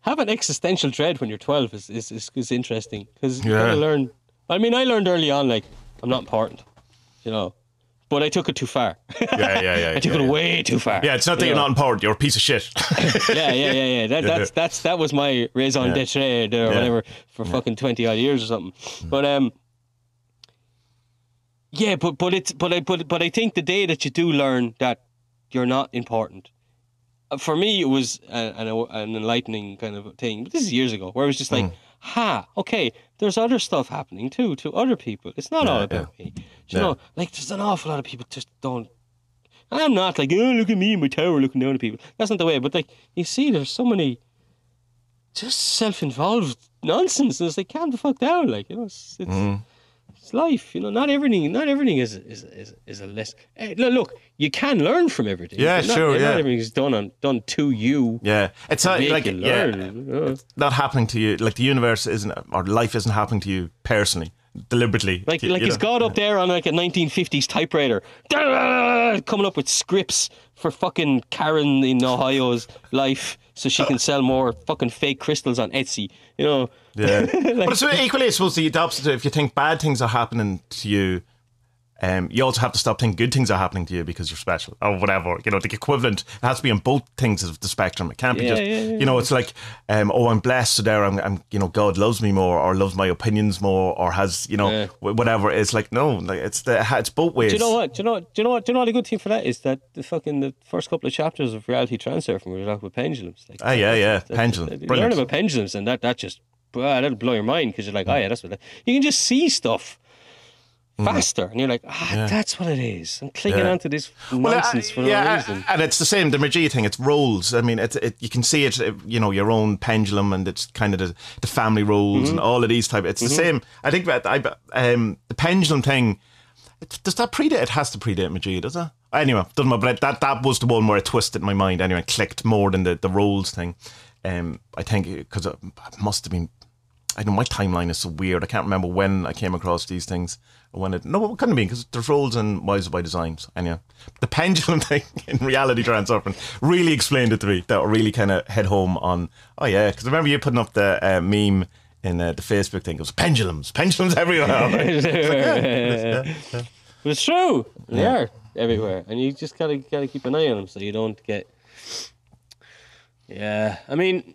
have an existential dread when you're 12 is, is, is, is interesting because you Yeah. gotta learn. I mean, I learned early on, like, I'm not important, you know, but I took it too far. Yeah, yeah, yeah. I took yeah, it yeah. way too far. Yeah, it's not that you you're know. not important. You're a piece of shit. Yeah, yeah, yeah, yeah. That, that's that's that was my raison d'etre or whatever for fucking twenty odd years or something. But um, yeah, but but it's but I but but I think the day that you do learn that you're not important, uh, for me it was an an enlightening kind of thing. But this is years ago, where it was just like, ha, okay, there's other stuff happening too to other people. It's not all Yeah, about me. Do You Yeah. know, like there's an awful lot of people just don't. I'm not like, oh, look at me in my tower looking down at people. That's not the way. But like, you see, there's so many just self-involved nonsense. And it's like, calm the fuck down. Like, you know, it's, it's, Mm. It's life. You know, not everything. Not everything is is is, is a lesson. Eh, hey, look, you can learn from everything. Yeah, not, sure, Not yeah. everything is done on done to you. Yeah, it's not like yeah, not happening to you. Like the universe isn't, or life isn't happening to you personally, deliberately. Like, You- like you is? God up there on like a 1950s typewriter, coming up with scripts for fucking Karen in Ohio's life, so she can sell more fucking fake crystals on Etsy. You know, Yeah, but it's equally, I suppose, the opposite. If you think bad things are happening to you, um, you also have to stop thinking good things are happening to you because you're special or whatever. You know, the equivalent it has to be on both things of the spectrum. It can't be Yeah, just, yeah, yeah, you know, it's like, um, oh, I'm blessed, so there, I'm, I'm, you know, God loves me more or loves my opinions more or has, you know, whatever. It's like no, like it's the it's both ways. Do you know what? Do you know? Do you know what? Do you know what? The good thing for that is that the fucking the first couple of chapters of reality transurfing we were talking about pendulums. Like, Ah, yeah, yeah, that- pendulum, You learn about pendulums, and that that just wow, that'll blow your mind because you're like, oh yeah, that's what that, you can just see stuff faster, and you're like, ah, that's what it is. I'm clinging Mm. Yeah. onto this Well, nonsense uh, for yeah, no reason. and it's the same. The Magia thing, it's roles. I mean, it, it, you can see it. You know, your own pendulum, and it's kind of the, the family roles Mm-hmm. and all of these type. It's the same. I think that I um the pendulum thing. It, does that predate? It has to predate Magia, does it? Anyway, doesn't matter. But that that was the one where it twisted my mind. Anyway, clicked more than the the roles thing. Um, I think because it must have been. I know my timeline is so weird. I can't remember when I came across these things. When it no, it couldn't have been because there's roles and Wiser by Design. So anyway, the pendulum thing in reality transurfing really explained it to me. That really kind of head home on. Oh yeah, because I remember you putting up the uh, meme in uh, the Facebook thing. It was pendulums, pendulums everywhere. But it's true. They are everywhere, and you just gotta gotta keep an eye on them so you don't get. Yeah, I mean,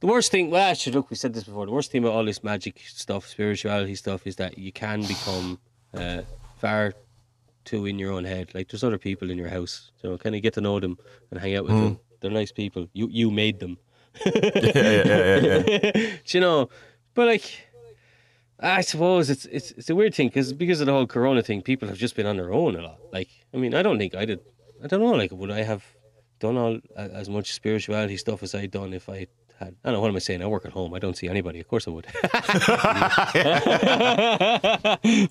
the worst thing. Well, actually, look, we said this before. The worst thing about all this magic stuff, spirituality stuff, is that you can become uh, far too in your own head. Like there's other people in your house, so kind of get to know them and hang out with them. They're nice people. You you made them. yeah, yeah, yeah, yeah, yeah. Do you know, but like, I suppose it's it's it's a weird thing because because of the whole Corona thing, people have just been on their own a lot. Like, I mean, I don't think I did. I don't know. Like, would I have done all as much spirituality stuff as I'd done if I? I don't know what am I saying. I work at home. I don't see anybody. Of course I would. but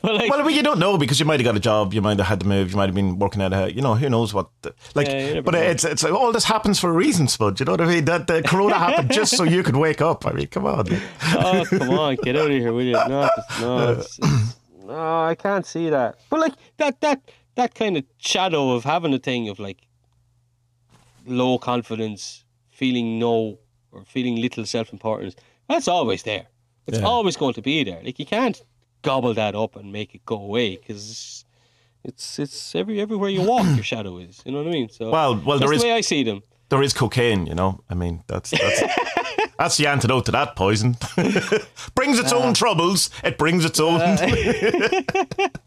like, Well, you don't know because you might have got a job, you might have had to move, you might have been working at a, you know, who knows what. The, like, Yeah, but know. it's it's like all this happens for a reason, Spud. You know what I mean? That the Corona happened just so you could wake up. I mean, come on. oh come on, get out of here, will you? No, it's, no, it's, it's, no, I can't see that. But like that, that, that kind of shadow of having a thing of like low confidence, feeling no or feeling little self importance. That's always there. It's Yeah. always going to be there. Like you can't gobble that up and make it go away because it's it's every everywhere you walk, your shadow is. You know what I mean? So Well, well, that's there is the way I see them. there is cocaine. You know, I mean, that's that's. That's the antidote to that poison. brings its uh. own troubles. It brings its own. Uh.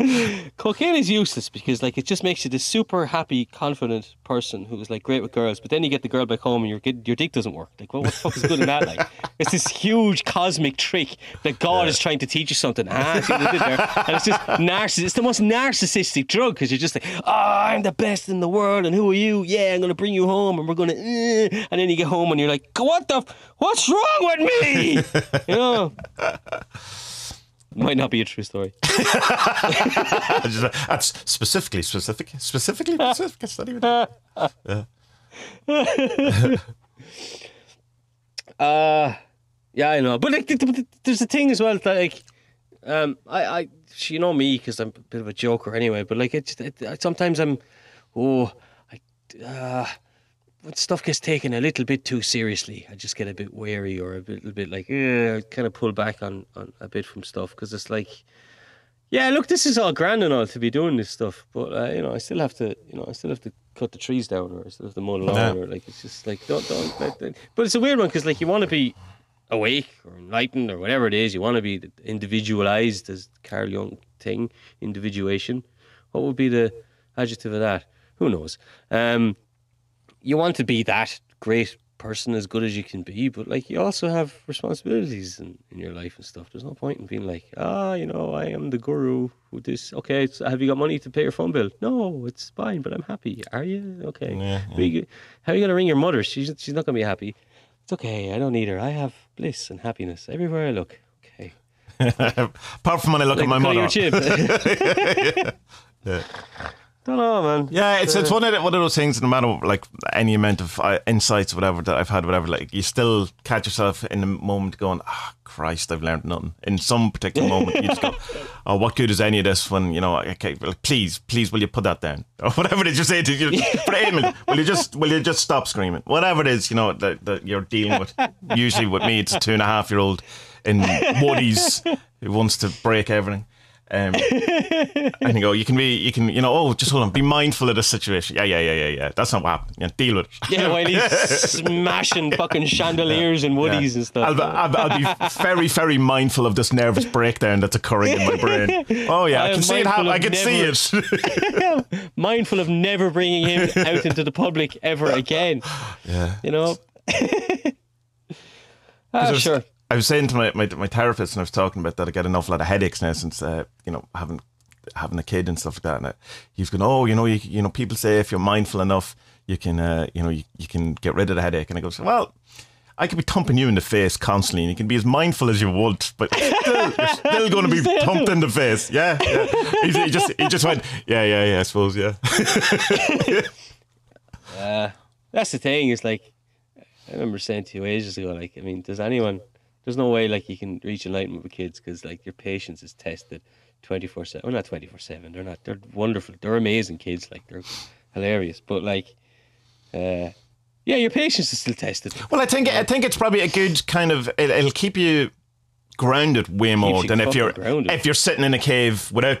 Cocaine is useless because like it just makes you this super happy, confident person who is like great with girls. But then you get the girl back home and your your dick doesn't work. Like, well, what the fuck is good in that? Like, it's this huge cosmic trick that God is trying to teach you something. Ah, see what did there? And it's just narcissist. It's the most narcissistic drug because you're just like, oh, I'm the best in the world, and who are you? Yeah, I'm gonna bring you home, and we're gonna. Uh, and then you get home and you're like, what the? F- what's wrong with me? you know. Might not be a true story. That's specifically specific. Specifically specific. It's not even. Uh yeah, I know. But like, th- th- th- there's a thing as well that like, um, I, I, you know me because I'm a bit of a joker anyway. But like, it's it, it, sometimes I'm, oh, I, uh, when stuff gets taken a little bit too seriously, I just get a bit wary or a bit, little bit like, I kind of pull back on, on a bit from stuff because it's like, yeah, look, this is all grand and all to be doing this stuff, but uh, you know, I still have to, you know, I still have to cut the trees down or I still have to mow the lawn Yeah. or like it's just like don't don't. Like, that. But it's a weird one because like you want to be awake or enlightened or whatever it is, you want to be individualized as Carl Jung thing, individuation. What would be the adjective of that? Who knows? Um, you want to be that great person as good as you can be, but like you also have responsibilities in, in your life and stuff. There's no point in being like, ah, you know, I am the guru who this. Okay, have you got money to pay your phone bill? No, it's fine, but I'm happy. Are you okay? Yeah, But you- how are you gonna ring your mother? She's she's not gonna be happy. It's okay. I don't need her. I have bliss and happiness everywhere I look. Okay. Apart from when I look Like at my the mother. chip. Yeah. Don't know, man. Yeah, it's it's one of the, one of those things. No matter like any amount of uh, insights, whatever that I've had, whatever, like you still catch yourself in the moment going, "Ah, Christ, I've learned nothing." In some particular moment, you just go, "Oh, what good is any of this?" When you know, okay, please, please, will you put that down or whatever it is you're saying to you? But Eamon, will you just will you just stop screaming? Whatever it is, you know that, that you're dealing with. Usually, with me, it's a two and a half year old in Woodies who wants to break everything. Um, and you go, you can be, you can, you know, oh, just hold on, be mindful of the situation. Yeah, yeah, yeah, yeah, yeah. That's not what happened. Yeah, deal with it. Yeah, while he's smashing fucking chandeliers and woodies and stuff. I'll, be- I'll, be- I'll be very, very mindful of this nervous breakdown that's occurring in my brain. Oh yeah, I I, can see it happen. I can see never- it. Mindful of never bringing him out into the public ever again. yeah. You know. ah, sure. I was saying to my, my my therapist, and I was talking about that I get an awful lot of headaches now since uh, you know having having a kid and stuff like that. And uh, he's going, oh, you know, you you know, people say if you're mindful enough, you can uh, you know you, you can get rid of the headache. And I go, well. I could be thumping you in the face constantly, and you can be as mindful as you want, but still, you're still going to be thumped in the face. Yeah, yeah. He, he just he just went, yeah, yeah, yeah. I suppose, yeah. Uh, that's the thing. It's like I remember saying to you ages ago. Like, I mean, does anyone? There's no way like you can reach enlightenment with kids because like your patience is tested twenty four seven. Well, not twenty four seven. They're not. They're wonderful. They're amazing kids. Like they're hilarious. But like, uh, yeah, your patience is still tested. Well, I think I think it's probably a good kind of it, it'll keep you grounded way more than if you're grounded. if you're sitting in a cave without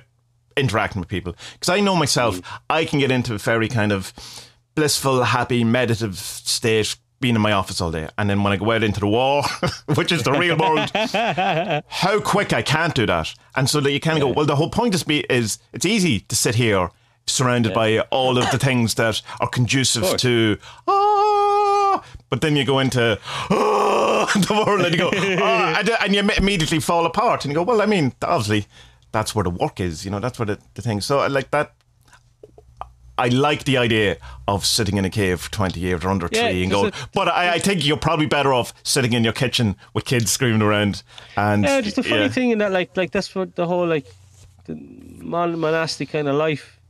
interacting with people. Because I know myself, Mm. I can get into a very kind of blissful, happy, meditative state. Being in my office all day, and then when I go out into the war, which is the real world, how quick I can't do that, and so that you kind of go. Well, the whole point is be is it's easy to sit here surrounded by all of the things that are conducive to ah, but then you go into ah, the world and you go ah, and, and you immediately fall apart and you go well I mean obviously that's where the work is you know that's where the, the thing so I like that I like the idea of sitting in a cave for 20 years or under a Yeah, tree and going, but I, I think you're probably better off sitting in your kitchen with kids screaming around. And Yeah, just a funny yeah. thing in that, like, like that's what the whole like the mon- monastic kind of life.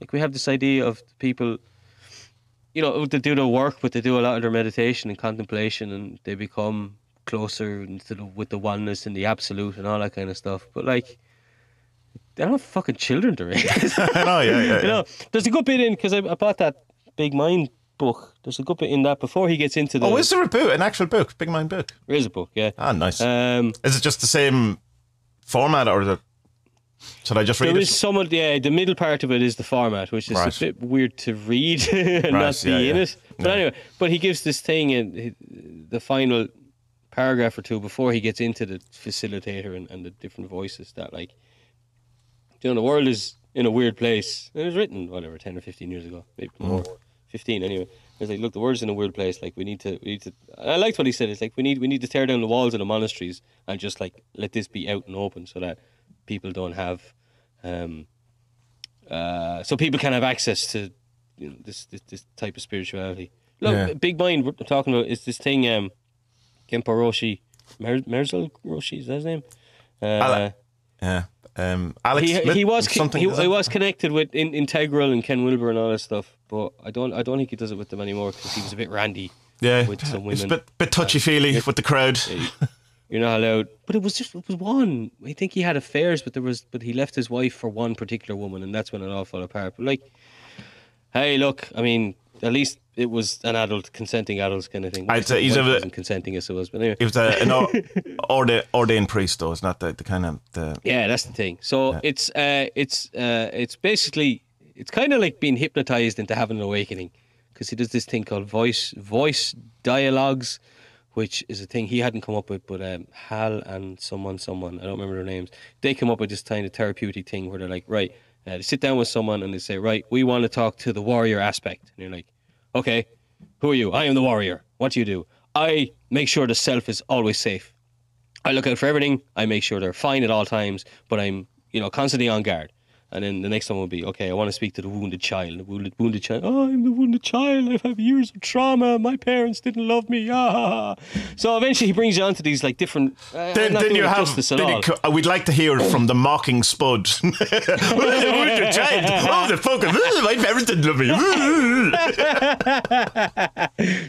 Like we have this idea of people, you know, they do their work, but they do a lot of their meditation and contemplation, and they become closer into the, with the oneness and the absolute and all that kind of stuff. But like, they're not fucking children to raise. I know, yeah, yeah. you know, there's a good bit in because I, I bought that Big Mind book. There's a good bit in that before he gets into the. Oh, is there a book, an actual book, Big Mind book? there is a book, yeah. Ah, nice. Um, is it just the same format or the? Should I just read There it? is some of yeah, the middle part of it is the format, which is Right. a bit weird to read and Right, not be yeah, in yeah. it. But Yeah. anyway, but he gives this thing in the final paragraph or two before he gets into the facilitator and, and the different voices that like you know the world is in a weird place. And it was written whatever ten or fifteen years ago, maybe more, fifteen anyway. It's like look, the world's in a weird place. Like we need to, we need to. I liked what he said. It's like we need, we need to tear down the walls of the monasteries and just like let this be out and open so that people don't have um, uh, so people can have access to you know, this, this this type of spirituality. Look, Yeah. Big Mind we're talking about is this thing um, Genpo Roshi, Mer- Merzel Roshi is that his name? Uh, Ale- Yeah. Um, Alex. he, he was he, he, was connected with in, Integral and Ken Wilber and all that stuff, but I don't I don't think he does it with them anymore because he was a bit randy. yeah. with some It's a bit, bit touchy feely with the crowd. You're not allowed. But it was just it was one. I think he had affairs, but there was but he left his wife for one particular woman, and that's when it all fell apart. But like, hey, look, I mean, at least it was an adult, consenting adults kind of thing. I'd say he's a- consenting as it was, but anyway. He was a, an or, orda- ordained priest, though. It's not the, the kind of the. Yeah, that's the thing. So it's uh, it's uh, it's basically it's kind of like being hypnotized into having an awakening because he does this thing called voice voice dialogues, which is a thing he hadn't come up with, but um, Hal and someone someone I don't remember their names. They come up with this kind of therapeutic thing where they're like, right, uh, they sit down with someone and they say, right, we want to talk to the warrior aspect, and you're like, okay, who are you? I am the warrior. What do you do? I make sure the self is always safe. I look out for everything. I make sure they're fine at all times, but I'm, you know, constantly on guard. And then the next one will be, okay, I want to speak to the wounded child. The wounded, wounded child. Oh, I'm the wounded child. I've had years of trauma. My parents didn't love me. Ah. So eventually he brings you onto these like different. Uh, Then, then you have. Then co- uh, we'd like to hear from the mocking spud. the wounded child. Oh, the fucking. My parents didn't love me.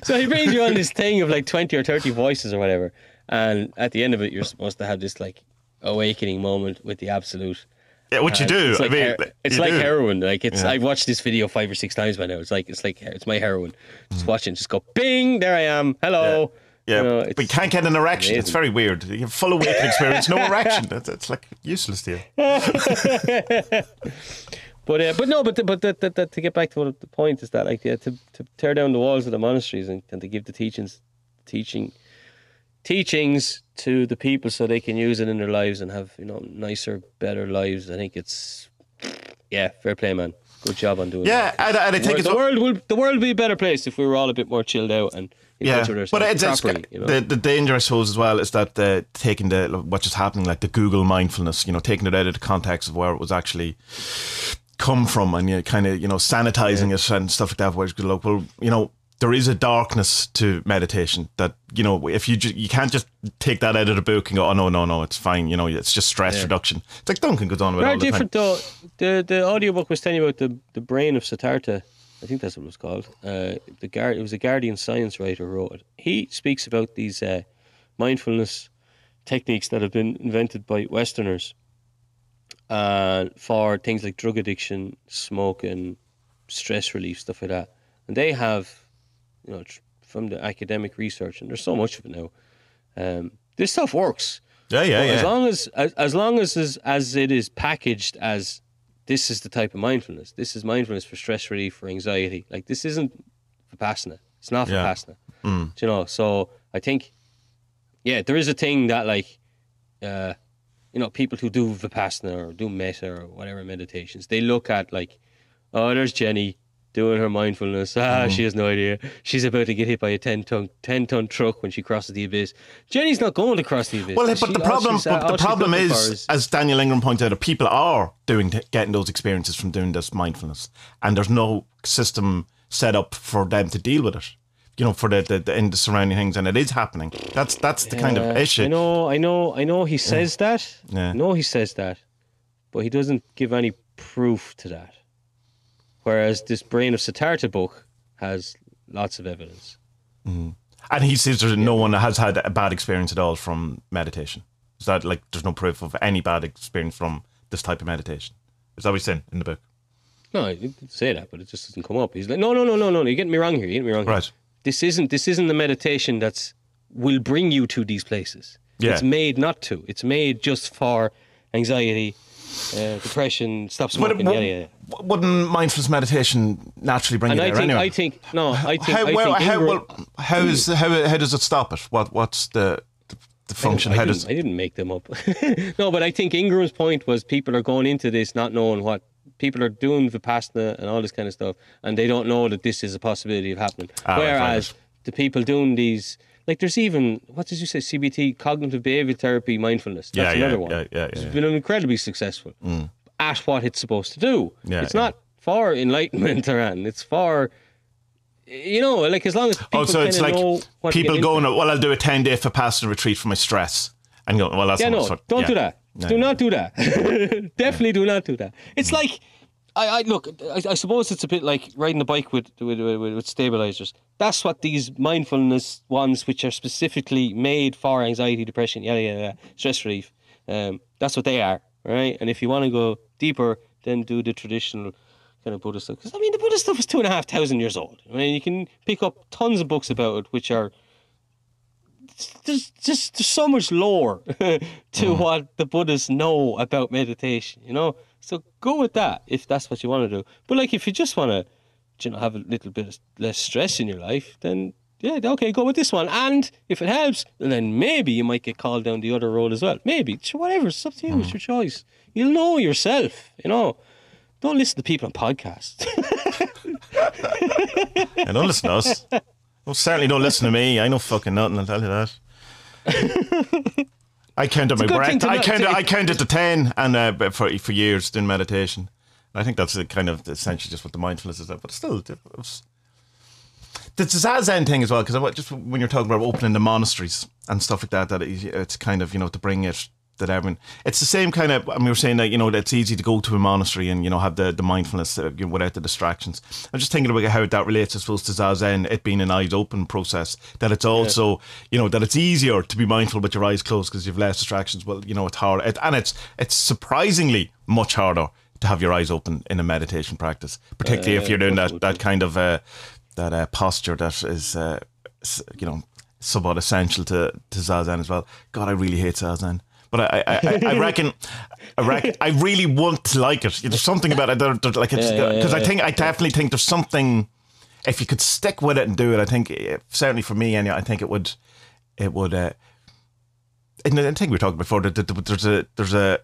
So he brings you on this thing of like 20 or 30 voices or whatever. And at the end of it, you're supposed to have this like awakening moment with the absolute. Yeah, what you do. It's like, I mean, her- it's like do. heroin. Like it's. Yeah. I've watched this video five or six times by now. It's like it's like it's my heroin. Just watching, just go bing. There I am. Hello. Yeah, You know, but you can't get an erection. It's very weird. You have full awakening experience, no erection. It's, it's like useless to you. But uh, but no, but but that, that, that, to get back to what the point is that like yeah, to to tear down the walls of the monasteries and, and to give the teachings, teaching, teachings to the people so they can use it in their lives and have you know nicer, better lives. I think it's yeah, fair play, man. Good job on doing Yeah, that. and, and I think the it's world will the world will be a better place if we were all a bit more chilled out and yeah, but it's, it's. You know? the the danger, I suppose, as well is that the taking the what's just happening, like the Google mindfulness, you know, taking it out of the context of where it was actually come from, and you know, kind of you know sanitizing it and stuff like that. Where it's good, like, well, you know, there is a darkness to meditation that you know if you ju- you can't just take that out of the book and go, oh no no no, it's fine. You know, it's just stress Yeah. reduction. It's like Duncan goes on about Very all the time. different though. The the audiobook was telling you about the, the brain of Siddhartha. I think that's what it was called. Uh, the guard it was a Guardian science writer who wrote it. He speaks about these uh, mindfulness techniques that have been invented by Westerners uh, for things like drug addiction, smoking, stress relief, stuff like that. And they have, you know, tr- from the academic research, and there's so much of it now. Um, this stuff works. Yeah, yeah, But yeah. As long as as, as long as as, as it is packaged as this is the type of mindfulness. This is mindfulness for stress relief, for anxiety. Like this isn't vipassana. It's not Yeah. vipassana. Mm. Do you know? So I think, yeah, there is a thing that like, uh, you know, people who do vipassana or do metta or whatever meditations, they look at like, oh, there's Jenny doing her mindfulness. Ah, Mm-hmm. she has no idea. She's about to get hit by a ten ton ten ton truck when she crosses the abyss. Jenny's not going to cross the abyss. Well, She- but the problem, she's- uh, but the she's problem looking is, as Daniel Ingram pointed out, people are doing getting those experiences from doing this mindfulness, and there's no system set up for them to deal with it. You know, for the the, the in the surrounding things, and it is happening. That's that's the kind of issue. I know, I know, I know. He says that. Yeah. I know he says that, but he doesn't give any proof to that. Whereas this Brain of Siddhartha book has lots of evidence. Mm-hmm. And he says that no one that has had a bad experience at all from meditation. Is that like there's no proof of any bad experience from this type of meditation? Is that what he's saying in the book? No, he didn't say that, but it just doesn't come up. He's like, no, no, no, no, no. You're getting me wrong here. You're getting me wrong. here. Right. This isn't. This isn't the meditation that's will bring you to these places. Yeah. It's made not to. It's made just for anxiety, uh, depression, stop smoking. But yada, yada. wouldn't mindfulness meditation naturally bring And you I there think. anyway? I think. No. I think. how, I well, think how, well, how is how, how does it stop it? What what's the the, the function? I How didn't, does I didn't make them up. no, but I think Ingram's point was people are going into this not knowing what people are doing Vipassana and all this kind of stuff, and they don't know that this is a possibility of happening. Ah, Whereas the people doing these, like there's even what did you say, CBT, cognitive behavior therapy, mindfulness. That's Yeah, yeah, another one. yeah, yeah, It's yeah. Mm. been incredibly successful at what it's supposed to do. Yeah, it's yeah. not for enlightenment or anything. It's for you know, like as long as people oh, so it's like people going, into. well, I'll do a ten day Vipassana retreat for my stress, and go, well, that's Yeah, not no, don't yeah. do that. Yeah, do yeah. not do that. Definitely do not do that. It's like, I, I look. I, I suppose it's a bit like riding a bike with with, with with stabilizers. That's what these mindfulness ones, which are specifically made for anxiety, depression, yada yada, yada stress relief. Um, that's what they are, right? And if you want to go deeper, then do the traditional kind of Buddhist stuff. Because I mean, the Buddhist stuff is two and a half thousand years old. I mean, you can pick up tons of books about it, which are there's just there's so much lore to what the Buddhists know about meditation, you know. So go with that if that's what you want to do. But like if you just want to, you know, have a little bit less stress in your life, then yeah, okay, go with this one. And if it helps, then maybe you might get called down the other road as well. Maybe, whatever. It's up to you. It's hmm. your choice. You'll know yourself. You know. Don't listen to people on podcasts. And don't listen to us. Well, certainly don't listen to me. I know fucking nothing. I'll tell you that. I counted my breath. I counted. I counted to ten, and uh, for for years doing meditation. I think that's the kind of essentially just what the mindfulness is. But still, it was, the Zazen thing as well. Because just when you're talking about opening the monasteries and stuff like that, that it, it's kind of you know to bring it that everyone. It's the same kind of. I mean, we were saying that you know it's easy to go to a monastery and you know have the the mindfulness uh, you know, without the distractions. I'm just thinking about how that relates, I suppose, to Zazen. It being an eyes open process. That it's also you know that it's easier to be mindful with your eyes closed because you've less distractions. Well, you know it's hard, it, and it's it's surprisingly much harder to have your eyes open in a meditation practice, particularly if you're doing that that kind of uh, that uh, posture that is uh, you know somewhat essential to to zazen as well. God, I really hate zazen. But I, I, I, I reckon, I reckon, I really want to like it. There's something about it, that, that, like it's Yeah, yeah, because I think I definitely think there's something. If you could stick with it and do it, I think certainly for me, anyway, I think it would, it would. Uh, and I think we were talking before that that there's a there's a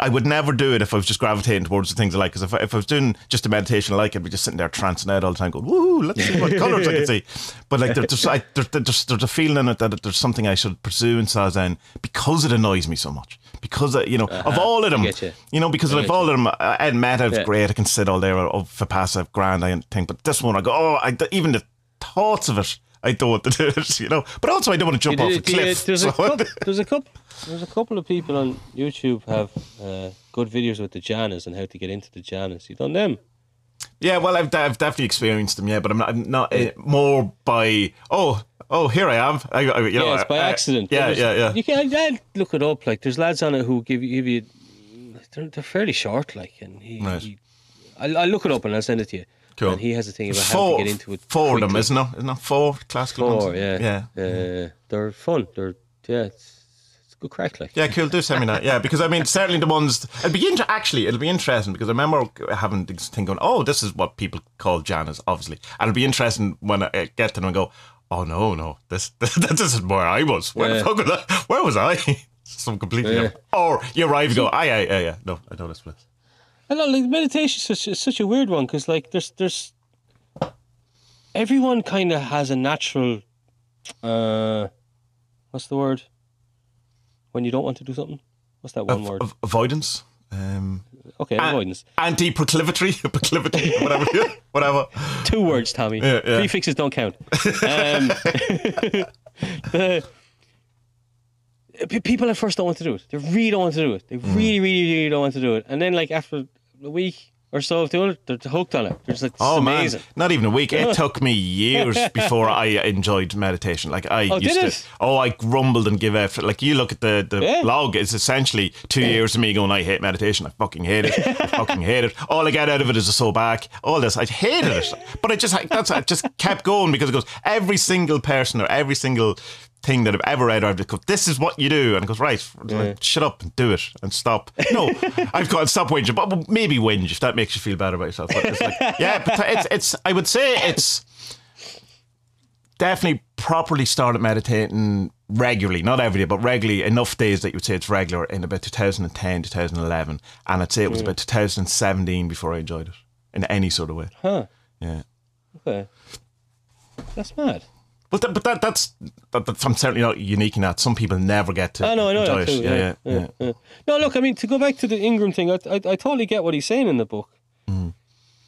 I would never do it if I was just gravitating towards the things I like. Because if I, if I was doing just a meditation I like, I'd be just sitting there trancing out all the time, going, "Woo, let's see what colours I can see." But like, there- there's I, there, there's there's a feeling in it that there's something I should pursue in Zazen because it annoys me so much. Because uh, you know, of all of them, Uh-huh. you. know, because of get all of them, uh, Ed Metta Yeah. great. I can sit all there of Vipassana, grand. I think, but this one, I go, oh, I, even the thoughts of it, I don't want to do it. You know, but also I don't want to jump off a cliff. there's, a couple, there's a couple. There's a couple of people on YouTube have uh, good videos with the jhanas and how to get into the jhanas. You done them? Yeah, well, I've, I've definitely experienced them. Yeah, but I'm not, I'm not uh, more by oh oh here I am. I, I, you know, yeah, it's by I- I- accident. yeah, yeah, yeah. You can I'd look it up. Like there's lads on it who give you give you. They're, they're fairly short. Like and he. Right. he I'll, I'll look it up and I'll send it to you. Cool. And he has a thing about how to get into it. four of them, isn't it? Isn't it four classical Four, ones? yeah. yeah. Uh, they're fun. They're yeah. It's, it's good crack. Like Yeah, cool. Do send me that. Yeah, because I mean, certainly the ones. It'll be inter- actually. It'll be interesting because I remember having this thing going. Oh, this is what people call jhanas, obviously, and it'll be interesting when I get to them and go. Oh no, no, this this is where I was. Where Yeah. the fuck was I? Where was I? Some completely. Yeah. different. Or you arrive, and go, aye, aye, aye, yeah. No, I don't know this place. I know, like meditation is such, is such a weird one because, like, there's there's everyone kind of has a natural, uh, what's the word? When you don't want to do something, what's that one word? Av- avoidance. Um, Okay, avoidance. anti-proclivity, proclivity, whatever, whatever. Two words, Tommy. Yeah, yeah. Prefixes don't count. Um, the, people at first don't want to do it. They really don't want to do it. They Mm. really, really, really don't want to do it. And then, like after a week or so of doing it, they're hooked on it. They're just like, Oh is man, amazing. not even a week. It took me years before I enjoyed meditation. Like I Oh, used to. it? Oh, I grumbled and give effort. Like you look at the the Yeah. blog, it's essentially two years of me going, I hate meditation. I fucking hate it. I fucking hate it. All I get out of it is a sore back. All this, I hated it. But I just that's I just kept going because it goes every single person or every single thing that I've ever read, I've just go, this is what you do, and it goes right. Like, Shut up and do it and stop. No, I've got to stop whinging, but maybe whinge if that makes you feel better about yourself. But it's like, yeah, but it's it's. I would say it's definitely properly started meditating regularly, not every day, but regularly enough days that you would say it's regular in about 2010, 2011, and I'd say it was about 2017 before I enjoyed it in any sort of way. Huh. Yeah. Okay. That's mad. But that, but that that's that, that's I'm certainly not unique in that. Some people never get to I know, I know that too. Yeah, yeah, yeah. yeah. No, look, I mean, to go back to the Ingram thing, I, I, I totally get what he's saying in the book. Mm-hmm.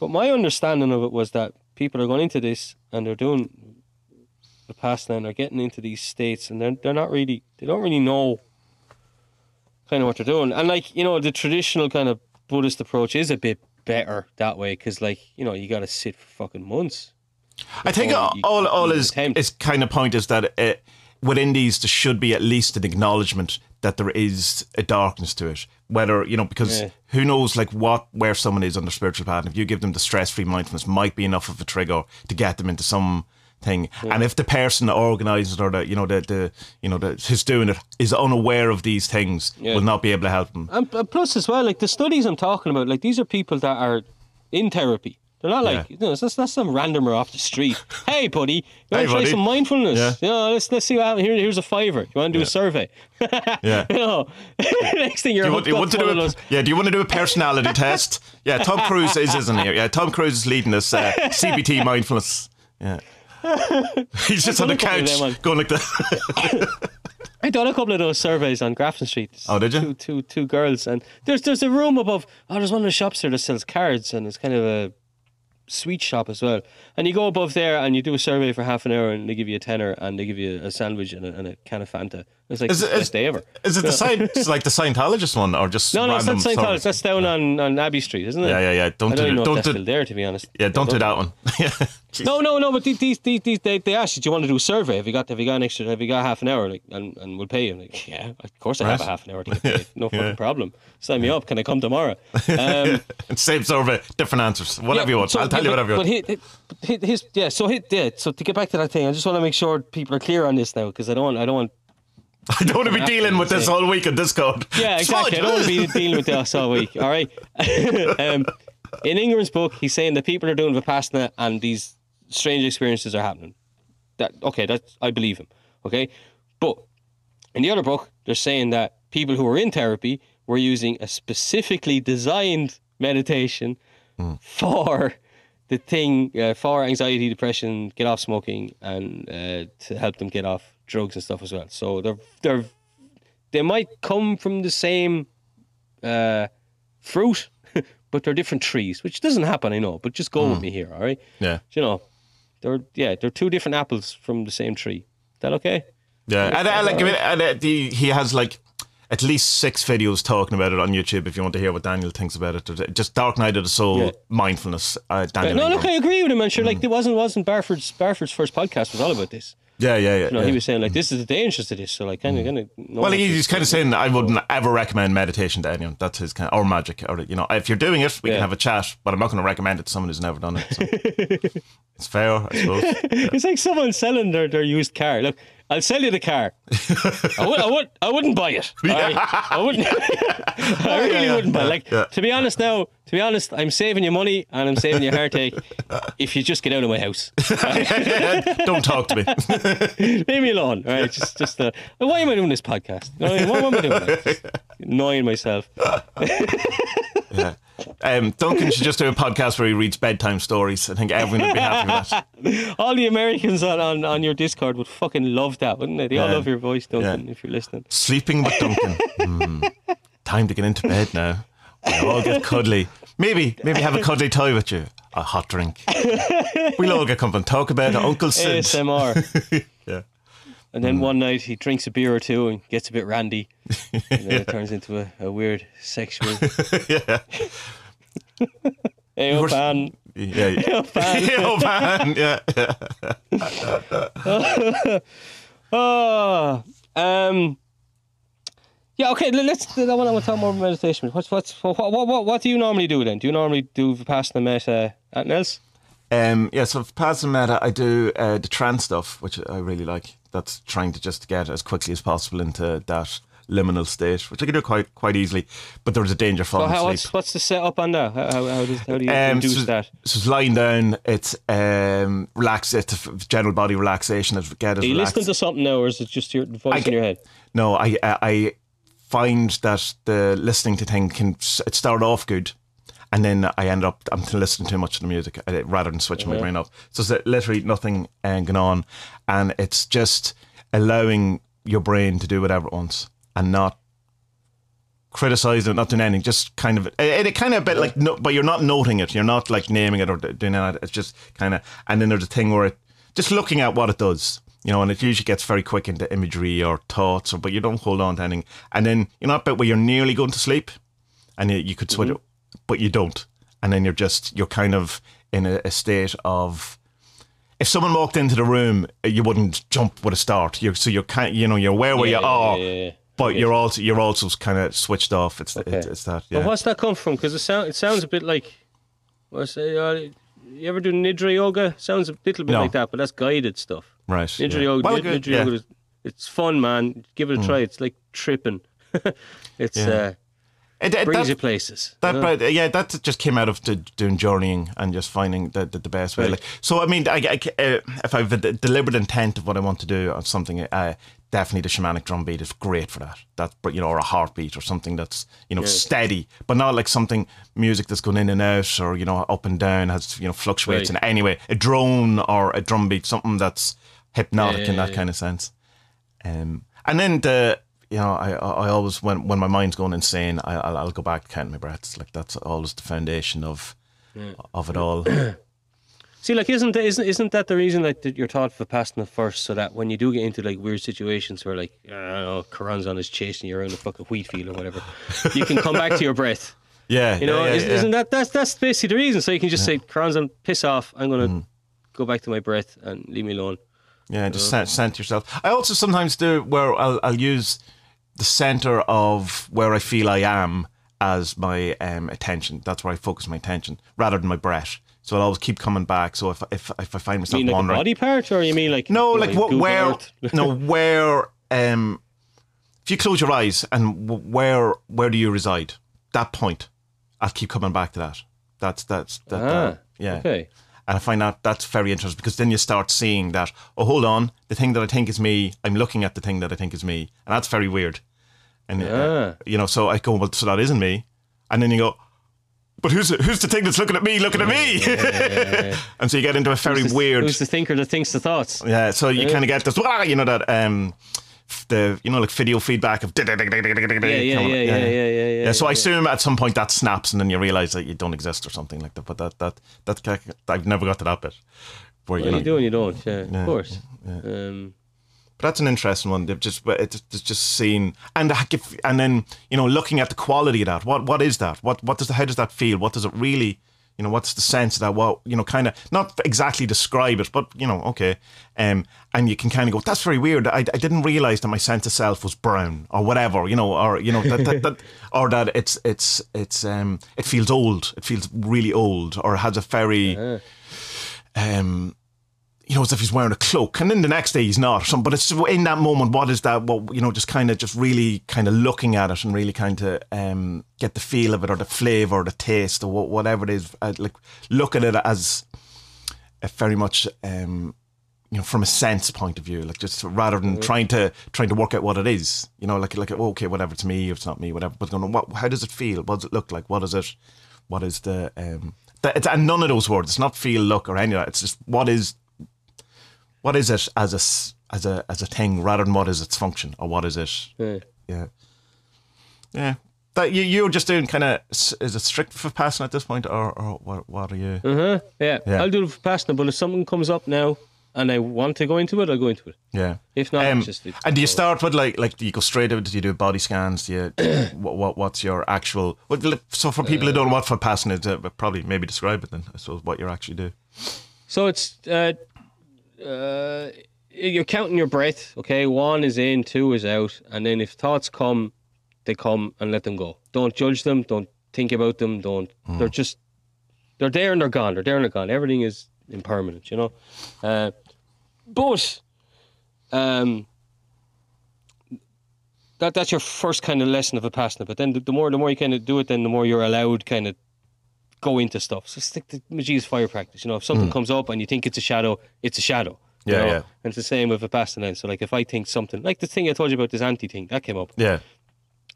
But my understanding of it was that people are going into this and they're doing the past and they're getting into these states and they're, they're not really, they don't really know kind of what they're doing. And like, you know, the traditional kind of Buddhist approach is a bit better that way because, like, you know, you got to sit for fucking months. I think all all, all you his, attempt. his kind of point is that uh within these there should be at least an acknowledgement that there is a darkness to it. Whether you know, because Yeah. who knows, like what where someone is on their spiritual path. And if you give them the stress free mindfulness, might be enough of a trigger to get them into some thing. And if the person that organises or the you know the the you know the who's doing it is unaware of these things, Yeah. will not be able to help them. And and plus, as well, like the studies I'm talking about, like these are people that are in therapy. They're not like Yeah. you know, that's, that's some randomer off the street. hey, buddy, you want Hey, to try buddy. some mindfulness? Yeah. You know, let's let's see what happens. Here, here's a fiver. You want to do a survey? Yeah. you know, next thing you're Do you want, you want to do a, yeah? Do you want to do a personality test? Yeah, Tom Cruise is, isn't he? Yeah, Tom Cruise is leading this uh, CBT mindfulness. Yeah, He's just on the couch going like that. I done a couple of those surveys on Grafton Street. Oh, did you? Two, two, two girls, and there's there's a room above. Oh, there's one of the shops there that sells cards, and it's kind of a sweet shop as well. And you go above there and you do a survey for half an hour, and they give you a tenner, and they give you a sandwich and a, and a can of Fanta. It's like Is the it- best day ever. Is it the Sci- it's like the Scientologist one or just No, no, it's not St. Thomas. That's down on, on Abbey Street, isn't it? Yeah, yeah, yeah. Don't I do don't it. know Don't that's do- still there, to be honest. Yeah, don't do that one. Yeah. No, no, no. But these, these, these, these they, they ask you, do you want to do a survey? Have you got, have you got an extra? Have you got half an hour? Like, and, and we'll pay you. I'm like, yeah, of course I have a half an hour to get paid. No fucking problem. Sign me up. Can I come tomorrow? Um, Same survey, different answers. Whatever yeah, you want. so- I'll tell yeah, you but- whatever you want. but he- his, yeah. So he, yeah. So to get back to that thing, I just want to make sure people are clear on this now because I don't, want- I don't want. I don't want to be dealing with this all week on Discord. Yeah, exactly. I don't want to be dealing with this all week. All right. um, in Ingram's book, he's saying that people are doing vipassana and these strange experiences are happening. That okay? That I believe him. Okay, but in the other book, they're saying that people who are in therapy were using a specifically designed meditation for the thing uh, for anxiety, depression, get off smoking, and uh, to help them get off drugs and stuff as well. So they're they're they might come from the same uh, fruit, but they're different trees, which doesn't happen, I know. But just go with me here, all right? Yeah. You know, they're yeah, they're two different apples from the same tree. Is that okay? Yeah, and, uh, like I mean, and, uh, the, he has like at least six videos talking about it on YouTube. If you want to hear what Daniel thinks about it, just Dark Night of the Soul, Yeah. mindfulness. Uh, Daniel. no, look, I agree with him, and sure, like it wasn't wasn't Barford's Barford's first podcast was all about this. Yeah, yeah, yeah. You know, yeah. he was saying like this is the dangers to this, so like kind of mm. kind of. Well, he's kind of saying I wouldn't ever recommend meditation to anyone. That's his kind of, or magic, or you know, if you're doing it, we Yeah. can have a chat. But I'm not going to recommend it to someone who's never done it. So. it's fair, I suppose. It's like someone selling their, their used car. Look, I'll sell you the car. I would, I would, I wouldn't buy it. right? I wouldn't. I really yeah, wouldn't buy. yeah, it. Like yeah. to be honest, now, to be honest, I'm saving you money and I'm saving you heartache. if you just get out of my house, Don't talk to me. leave me alone. Right, just, just. Uh, why am I doing this podcast? Why, what am I doing? this? annoying myself. Yeah. Um, Duncan should just do a podcast where he reads bedtime stories. I think everyone would be happy with that. All the Americans on, on, on your Discord would fucking love that, wouldn't they? They all love your voice, Duncan. Yeah. If you're listening. Sleeping with Duncan. Hmm. Time to get into bed now. We all get cuddly. Maybe, maybe have a cuddly toy with you. A hot drink. We'll all get come and talk about Uncle Sid. ASMR. Yeah. And then one night he drinks a beer or two and gets a bit randy. And then it turns into a, a weird sexual. yeah. Hey, oh, man. Yeah. yeah. Oh, man. oh man, yeah, yeah. Oh, um, yeah, okay, let- let's. I want to talk more about meditation. What's, what's, what, what, what, what do you normally do then? Do you normally do Vipassana, Metta, anything else? Um, yeah, so and Metta, I do uh, the trance stuff, which I really like. That's trying to just get as quickly as possible into that liminal state, which I can do quite quite easily. But there's a danger So falling how, asleep. what's, what's the setup on that? How, how, how, does, how do you Um, induce so, that? so it's lying down. It's um, relax. It's general body relaxation. It's get as Are you relaxed. listening to something now, or is it just your voice I in your head? No, I I find that the listening to thing can it start off good, and then I end up I'm listening too much to the music uh, rather than switching my brain off. So it's literally nothing uh, going on, and it's just allowing your brain to do whatever it wants and not criticizing it, not doing anything. Just kind of it, it kind of a bit like no, but you're not noting it. You're not like naming it or doing that. It's just kind of and then there's a thing where it just looking at what it does. You know, and it usually gets very quick into imagery or thoughts, or but you don't hold on to anything. And then you know that bit where you're nearly going to sleep, and you, you could switch mm-hmm. it, but you don't. And then you're just you're kind of in a, a state of if someone walked into the room, uh, you wouldn't jump with a start. You're so you're kind, you know, you're aware where Yeah, you are, yeah, yeah, yeah. but you're also you're also kind of switched off. It's Okay. it's, it's that But yeah. what's that come from? Because it, sound, it sounds a bit like. Well, say, uh, you ever do Nidra yoga? Sounds a little bit No. like that, but that's guided stuff. right. Nidra yeah. yoga, Well, Nid- good, Nidra yeah. Mm. yoga is, it's fun, man. Give it a try. It's like tripping. it's Yeah. uh, It, it, brings that- you places. That, you but, yeah, that just came out of the, doing journeying and just finding the, the, the best way. Right. Like, so, I mean, I, I, uh, if I have a deliberate intent of what I want to do on something, uh, definitely the shamanic drum beat is great for that. That's you know, or a heartbeat or something that's you know steady, but not like something music that's going in and out or you know up and down has you know fluctuates Right. in any way. A drone or a drum beat, something that's hypnotic Yeah, in that yeah, kind of sense. Um, and then the you know I I I always when when my mind's going insane I I'll, I'll go back to counting my breaths like that's always the foundation of of it all. See, like, isn't isn't isn't that the reason like that you're taught Vipassana first, so that when you do get into like weird situations where like I don't know, Choronzon his chasing you around a fucking wheat field or whatever, you can come back to your breath. yeah, You know, yeah, yeah, is, yeah. isn't that that's that's basically the reason? So you can just say Choronzon, piss off. I'm gonna Mm-hmm. go back to my breath and leave me alone. Yeah, just cent- center yourself. I also sometimes do where I'll, I'll use the center of where I feel I am as my um, attention. That's where I focus my attention rather than my breath. So I'll always keep coming back. So if if, if I find You myself mean like a wandering, body part, or you mean like no, you like what, where, no, where, um, if you close your eyes and where, where do you reside? That point, I'll keep coming back to that. That's that's that, Ah, that- yeah. okay. And I find that that's very interesting because then you start seeing that, oh, hold on, the thing that I think is me, I'm looking at the thing that I think is me. And that's very weird. And, uh, Ah. you know, so I go, well, so that isn't me. And then you go, but who's who's the thing that's looking at me, looking at me? and so you get into a very Who's the- weird. Who's the thinker that thinks the thoughts? Yeah, so you kind of get this, you know, that, um, the, you know, like video feedback of, yeah, Yeah, yeah, yeah, yeah, yeah, yeah, yeah. so I yeah. assume at some point that snaps and then you realize that you don't exist or something like that. But that, that, that, I've never got to that bit. Where, Well, you know, you do and you don't. Yeah, of course. Um, But that's an interesting one. They've just but it's just seen and and then you know looking at the quality of that. What what is that? What what does how does that feel? What does it really? You know what's the sense of that? What you know, kind of not exactly describe it, but you know, okay. Um, and you can kind of go, that's very weird. I, I didn't realize that my sense of self was brown or whatever. You know, or you know that, that, that or that it's it's it's um it feels old. It feels really old, or has a very um you know, as if he's wearing a cloak, and then the next day he's not. or something. But it's in that moment, what is that? What you know, just kind of, just really kind of looking at it and really kind of um, get the feel of it, or the flavor, or the taste, or wha- whatever it is. Uh, like look at it as a very much, um, you know, from a sense point of view, like just rather than trying to trying to work out what it is. You know, like like okay, whatever, it's me, or it's not me, whatever. But going, what? How does it feel? What does it look like? What is it? What is the um? That, it's, and none of those words. It's not feel, look, or any of that. It's just what is what is it as a as a as a thing rather than what is its function or what is it yeah. yeah yeah that you you're just doing kind of is it strict Vipassana at this point or, or what what are you Uh-huh. Yeah. Yeah. I'll do it for passing, but if something comes up now and I want to go into it, I'll go into it. yeah If not, um, just. And do you start with like like do you go straight into do you do body scans do you what, what what's your actual what, so for people who don't know what Vipassana is uh, probably maybe describe it then I suppose what you actually do So it's uh, uh, you're counting your breath. Okay, one is in, two is out, and then if thoughts come, they come and let them go. Don't judge them. Don't think about them. Don't. They're just they're there and they're gone. They're there and they're gone. Everything is impermanent. You know, uh, but um. That, that's your first kind of lesson of a Vipassana, but then the, the more the more you kind of do it, then the more you're allowed kind of go into stuff. So stick to Majee's fire practice. You know, if something comes up and you think it's a shadow, it's a shadow. Yeah, know? yeah. And it's the same with a Vipassana. So like if I think something like the thing I told you about this anti thing that came up, yeah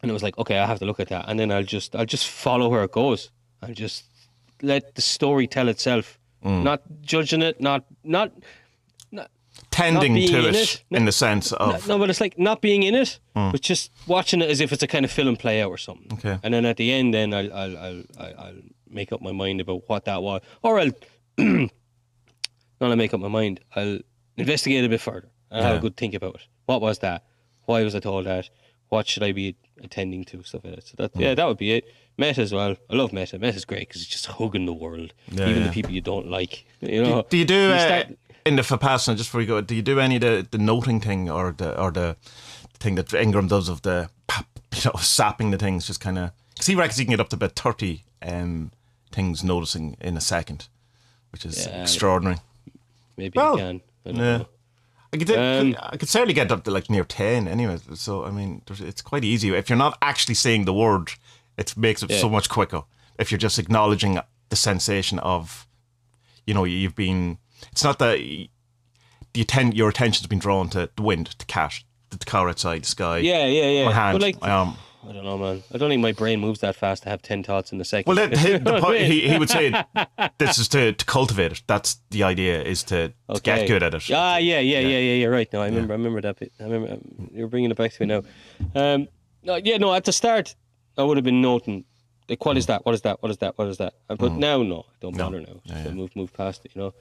and it was like okay, I have to look at that, and then I'll just I'll just follow where it goes and just let the story tell itself, Mm. not judging it, not not not tending being to in it, it. in the sense of no, but it's like not being in it, but just watching it as if it's a kind of film play out or something. Okay. And then at the end, then I'll I'll I'll, I'll, I'll make up my mind about what that was, or I'll not I'll make up my mind. I'll investigate a bit further and have a good think about it. What was that? Why was I told that? What should I be attending to? Stuff like that. So that Hmm. yeah, that would be it. Metta as well. I love Metta. Metta's great because it's just hugging the world, Yeah, even yeah. the people you don't like. You know. Do you do uh, start- in the Vipassana just before you go? Do you do any of the, the noting thing or the or the thing that Ingram does of the you know sapping the things? Just kind of because he reckons he can get up to about thirty um, things noticing in a second, which is Yeah. extraordinary. Maybe Well, you can. I don't Yeah. know. I could, Um, I could certainly get up to like near ten anyway. So I mean, it's quite easy if you're not actually saying the word. It makes it so much quicker if you're just acknowledging the sensation of, you know, you've been. It's not that the atten- your attention's been drawn to the wind, the cat, the car outside, the sky. Yeah, yeah, yeah. My hand, But like, my arm. I don't know, man. I don't think my brain moves that fast to have ten thoughts in a second. Well, the, You the, point, he, he would say this is to, to cultivate it. That's the idea, is to, to get good at it. Ah, yeah, yeah, yeah, yeah. You're right. No, I remember. I remember that bit. I remember. um, You're bringing it back to me now. Um, no, yeah, no. At the start, I would have been noting like, what is that? What is that? What is that? What is that? Uh, But now, no, I don't bother now. Yeah, yeah. move, move past it. You know.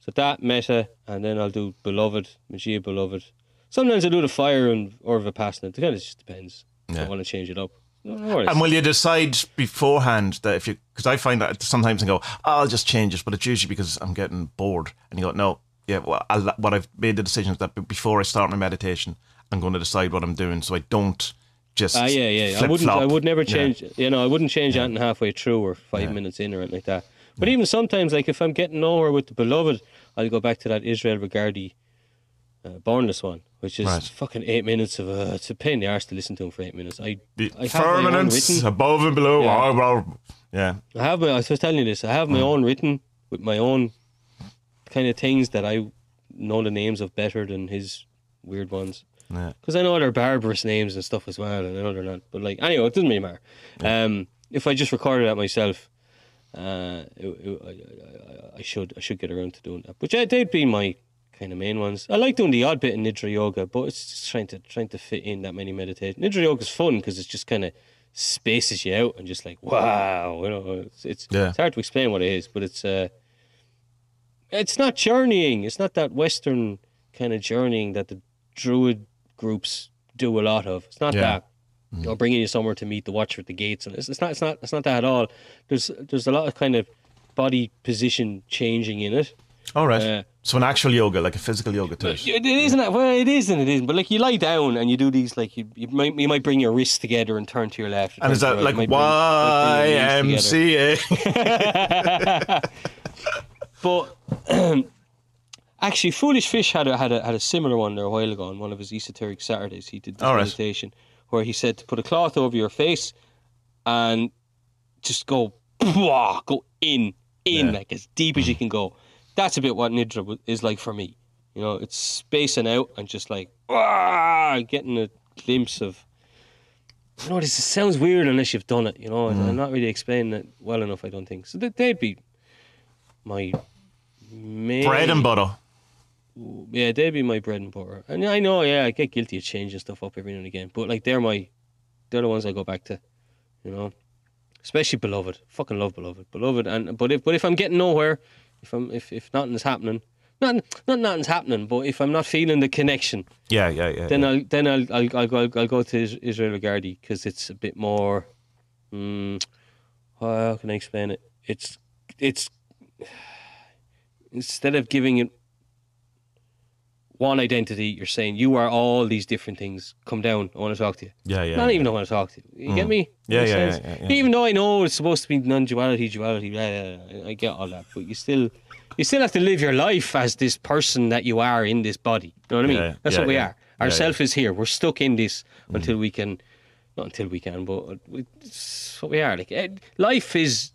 So that Metta, and then I'll do beloved, Magia beloved. Sometimes I do the fire and or Vipassana. It kind of just depends. If I want to change it up. No, no. And will you decide beforehand that if you, because I find that sometimes I go, "Oh, I'll just change it, but it's usually because I'm getting bored. And you go, no, yeah, well, I'll, what I've made the decision is that before I start my meditation, I'm going to decide what I'm doing so I don't just. Ah, yeah, yeah. I flip wouldn't. I would never Yeah. change. You know, I wouldn't change anything halfway through or five minutes in or anything like that. But even sometimes, like if I'm getting nowhere with the beloved, I'll go back to that Israel Regardie, uh, Bornless one, which is Right. fucking eight minutes of a. It's a pain in the arse to listen to him for eight minutes. I, The I have my own firmaments written. above and below. Yeah. Oh, well, yeah. I have my. I was telling you this. I have my Mm. own written with my own kind of things that I know the names of better than his weird ones. yeah. because I know they're barbarous names and stuff as well, and I know they're not. But like, anyway, it doesn't really matter. Um, if I just recorded that myself, uh, it, it, I, I, I should I should get around to doing that. But yeah, they'd be my kind of main ones. I like doing the odd bit in Nidra Yoga, but it's just trying to trying to fit in that many meditation. Nidra Yoga is fun because it's just kind of spaces you out and just like wow, you know, it's it's, Yeah. it's hard to explain what it is, but it's uh, it's not journeying. It's not that Western kind of journeying that the Druid groups do a lot of. It's not Yeah. that. You know, bringing you somewhere to meet the Watcher at the gates, and it's, it's not. It's not. It's not that at all. There's there's a lot of kind of body position changing in it. All right. Uh, so an actual yoga, like a physical yoga to it. It isn't. that- Well, it is and it isn't. But like you lie down and you do these like you, you might you might bring your wrists together and turn to your left. And is that right. like You might bring- might bring your knees together. YMCA? But actually, Foolish Fish had a, had a had a similar one there a while ago on one of his esoteric Saturdays. He did this All right. meditation where he said to put a cloth over your face and just go go in in Yeah. like as deep as you can go. That's a bit what Nidra is like for me. You know, it's spacing out and just like "Wah!" getting a glimpse of. You know, this sounds weird unless you've done it. You know, Mm. I'm not really explaining it well enough. I don't think so. they- They'd be my main Bread and butter. yeah, they'd be my bread and butter. And I know, yeah, I get guilty of changing stuff up every now and again. But like they're my they're the ones I go back to. You know? Especially beloved. Fucking love beloved. Beloved and but if but if I'm getting nowhere, if I'm if, if nothing's happening not not nothing's happening, but if I'm not feeling the connection, Yeah, yeah, yeah. then yeah. I'll then I'll I'll I'll, go- I'll go to Israel Regardie because it's a bit more. Mm, how can I explain it? It's it's instead of giving it one identity, you're saying you are all these different things. Come down. I want to talk to you. yeah, yeah. Not yeah. even I want to talk to you. You get me? Yeah, yeah, yeah, yeah, yeah. Even though I know it's supposed to be non-duality, duality, blah, blah, blah, I get all that, but you still, you still have to live your life as this person that you are in this body. You know what I mean? Yeah, That's what we are. Our self is here. We're stuck in this until we can, not until we can, but it's what we are. Like eh, life is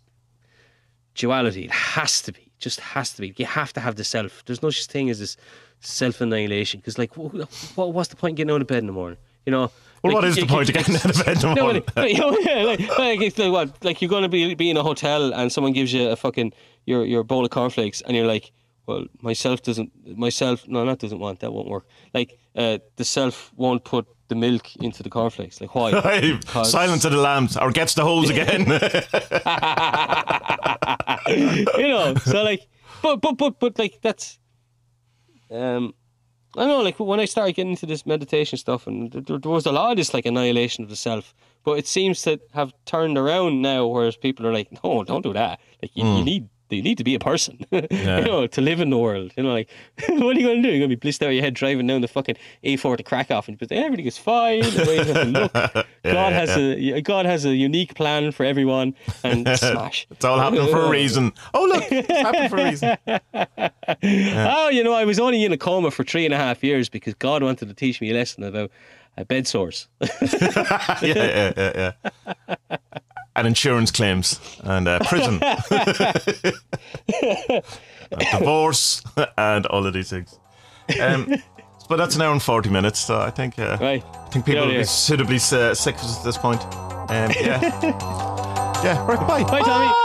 duality. It has to be. Just has to be. You have to have the self. There's no such thing as this self annihilation. Because like, what, what's the point getting out of bed in the morning? You know. Well, Like, what is you- the you- point of getting out of bed in the morning? No, know, yeah, like, like, it's like what? Like you're gonna be be in a hotel and someone gives you a fucking your your bowl of cornflakes and you're like, well, myself doesn't myself no that doesn't want that won't work. Like uh, the self won't put the milk into the cornflakes. Like why? Silence of the lambs, or gets the holes again. you know, so like, but but but but like that's, um, I know like when I started getting into this meditation stuff, and there, there was a lot of this like annihilation of the self, but it seems to have turned around now, whereas people are like, no, don't do that. Like you, you need. You need to be a person, you know, to live in the world. You know, like, what are you going to do? You're going to be blissed out of your head driving down the fucking A4 to Krakow, and but everything is fine. The way you have to look. God yeah, has a God has a unique plan for everyone, and smash. it's all happening for a reason. Oh, look, it's happening for a reason. Oh, you know, I was only in a coma for three and a half years because God wanted to teach me a lesson about uh, bed sores. yeah, yeah, yeah, yeah. And insurance claims and uh, prison, and divorce, and all of these things. Um, but that's an hour and forty minutes, so I think uh, Right. I think people will be suitably uh, sick at this point. Um, yeah, yeah. Right. Bye. Bye, Tommy. Bye.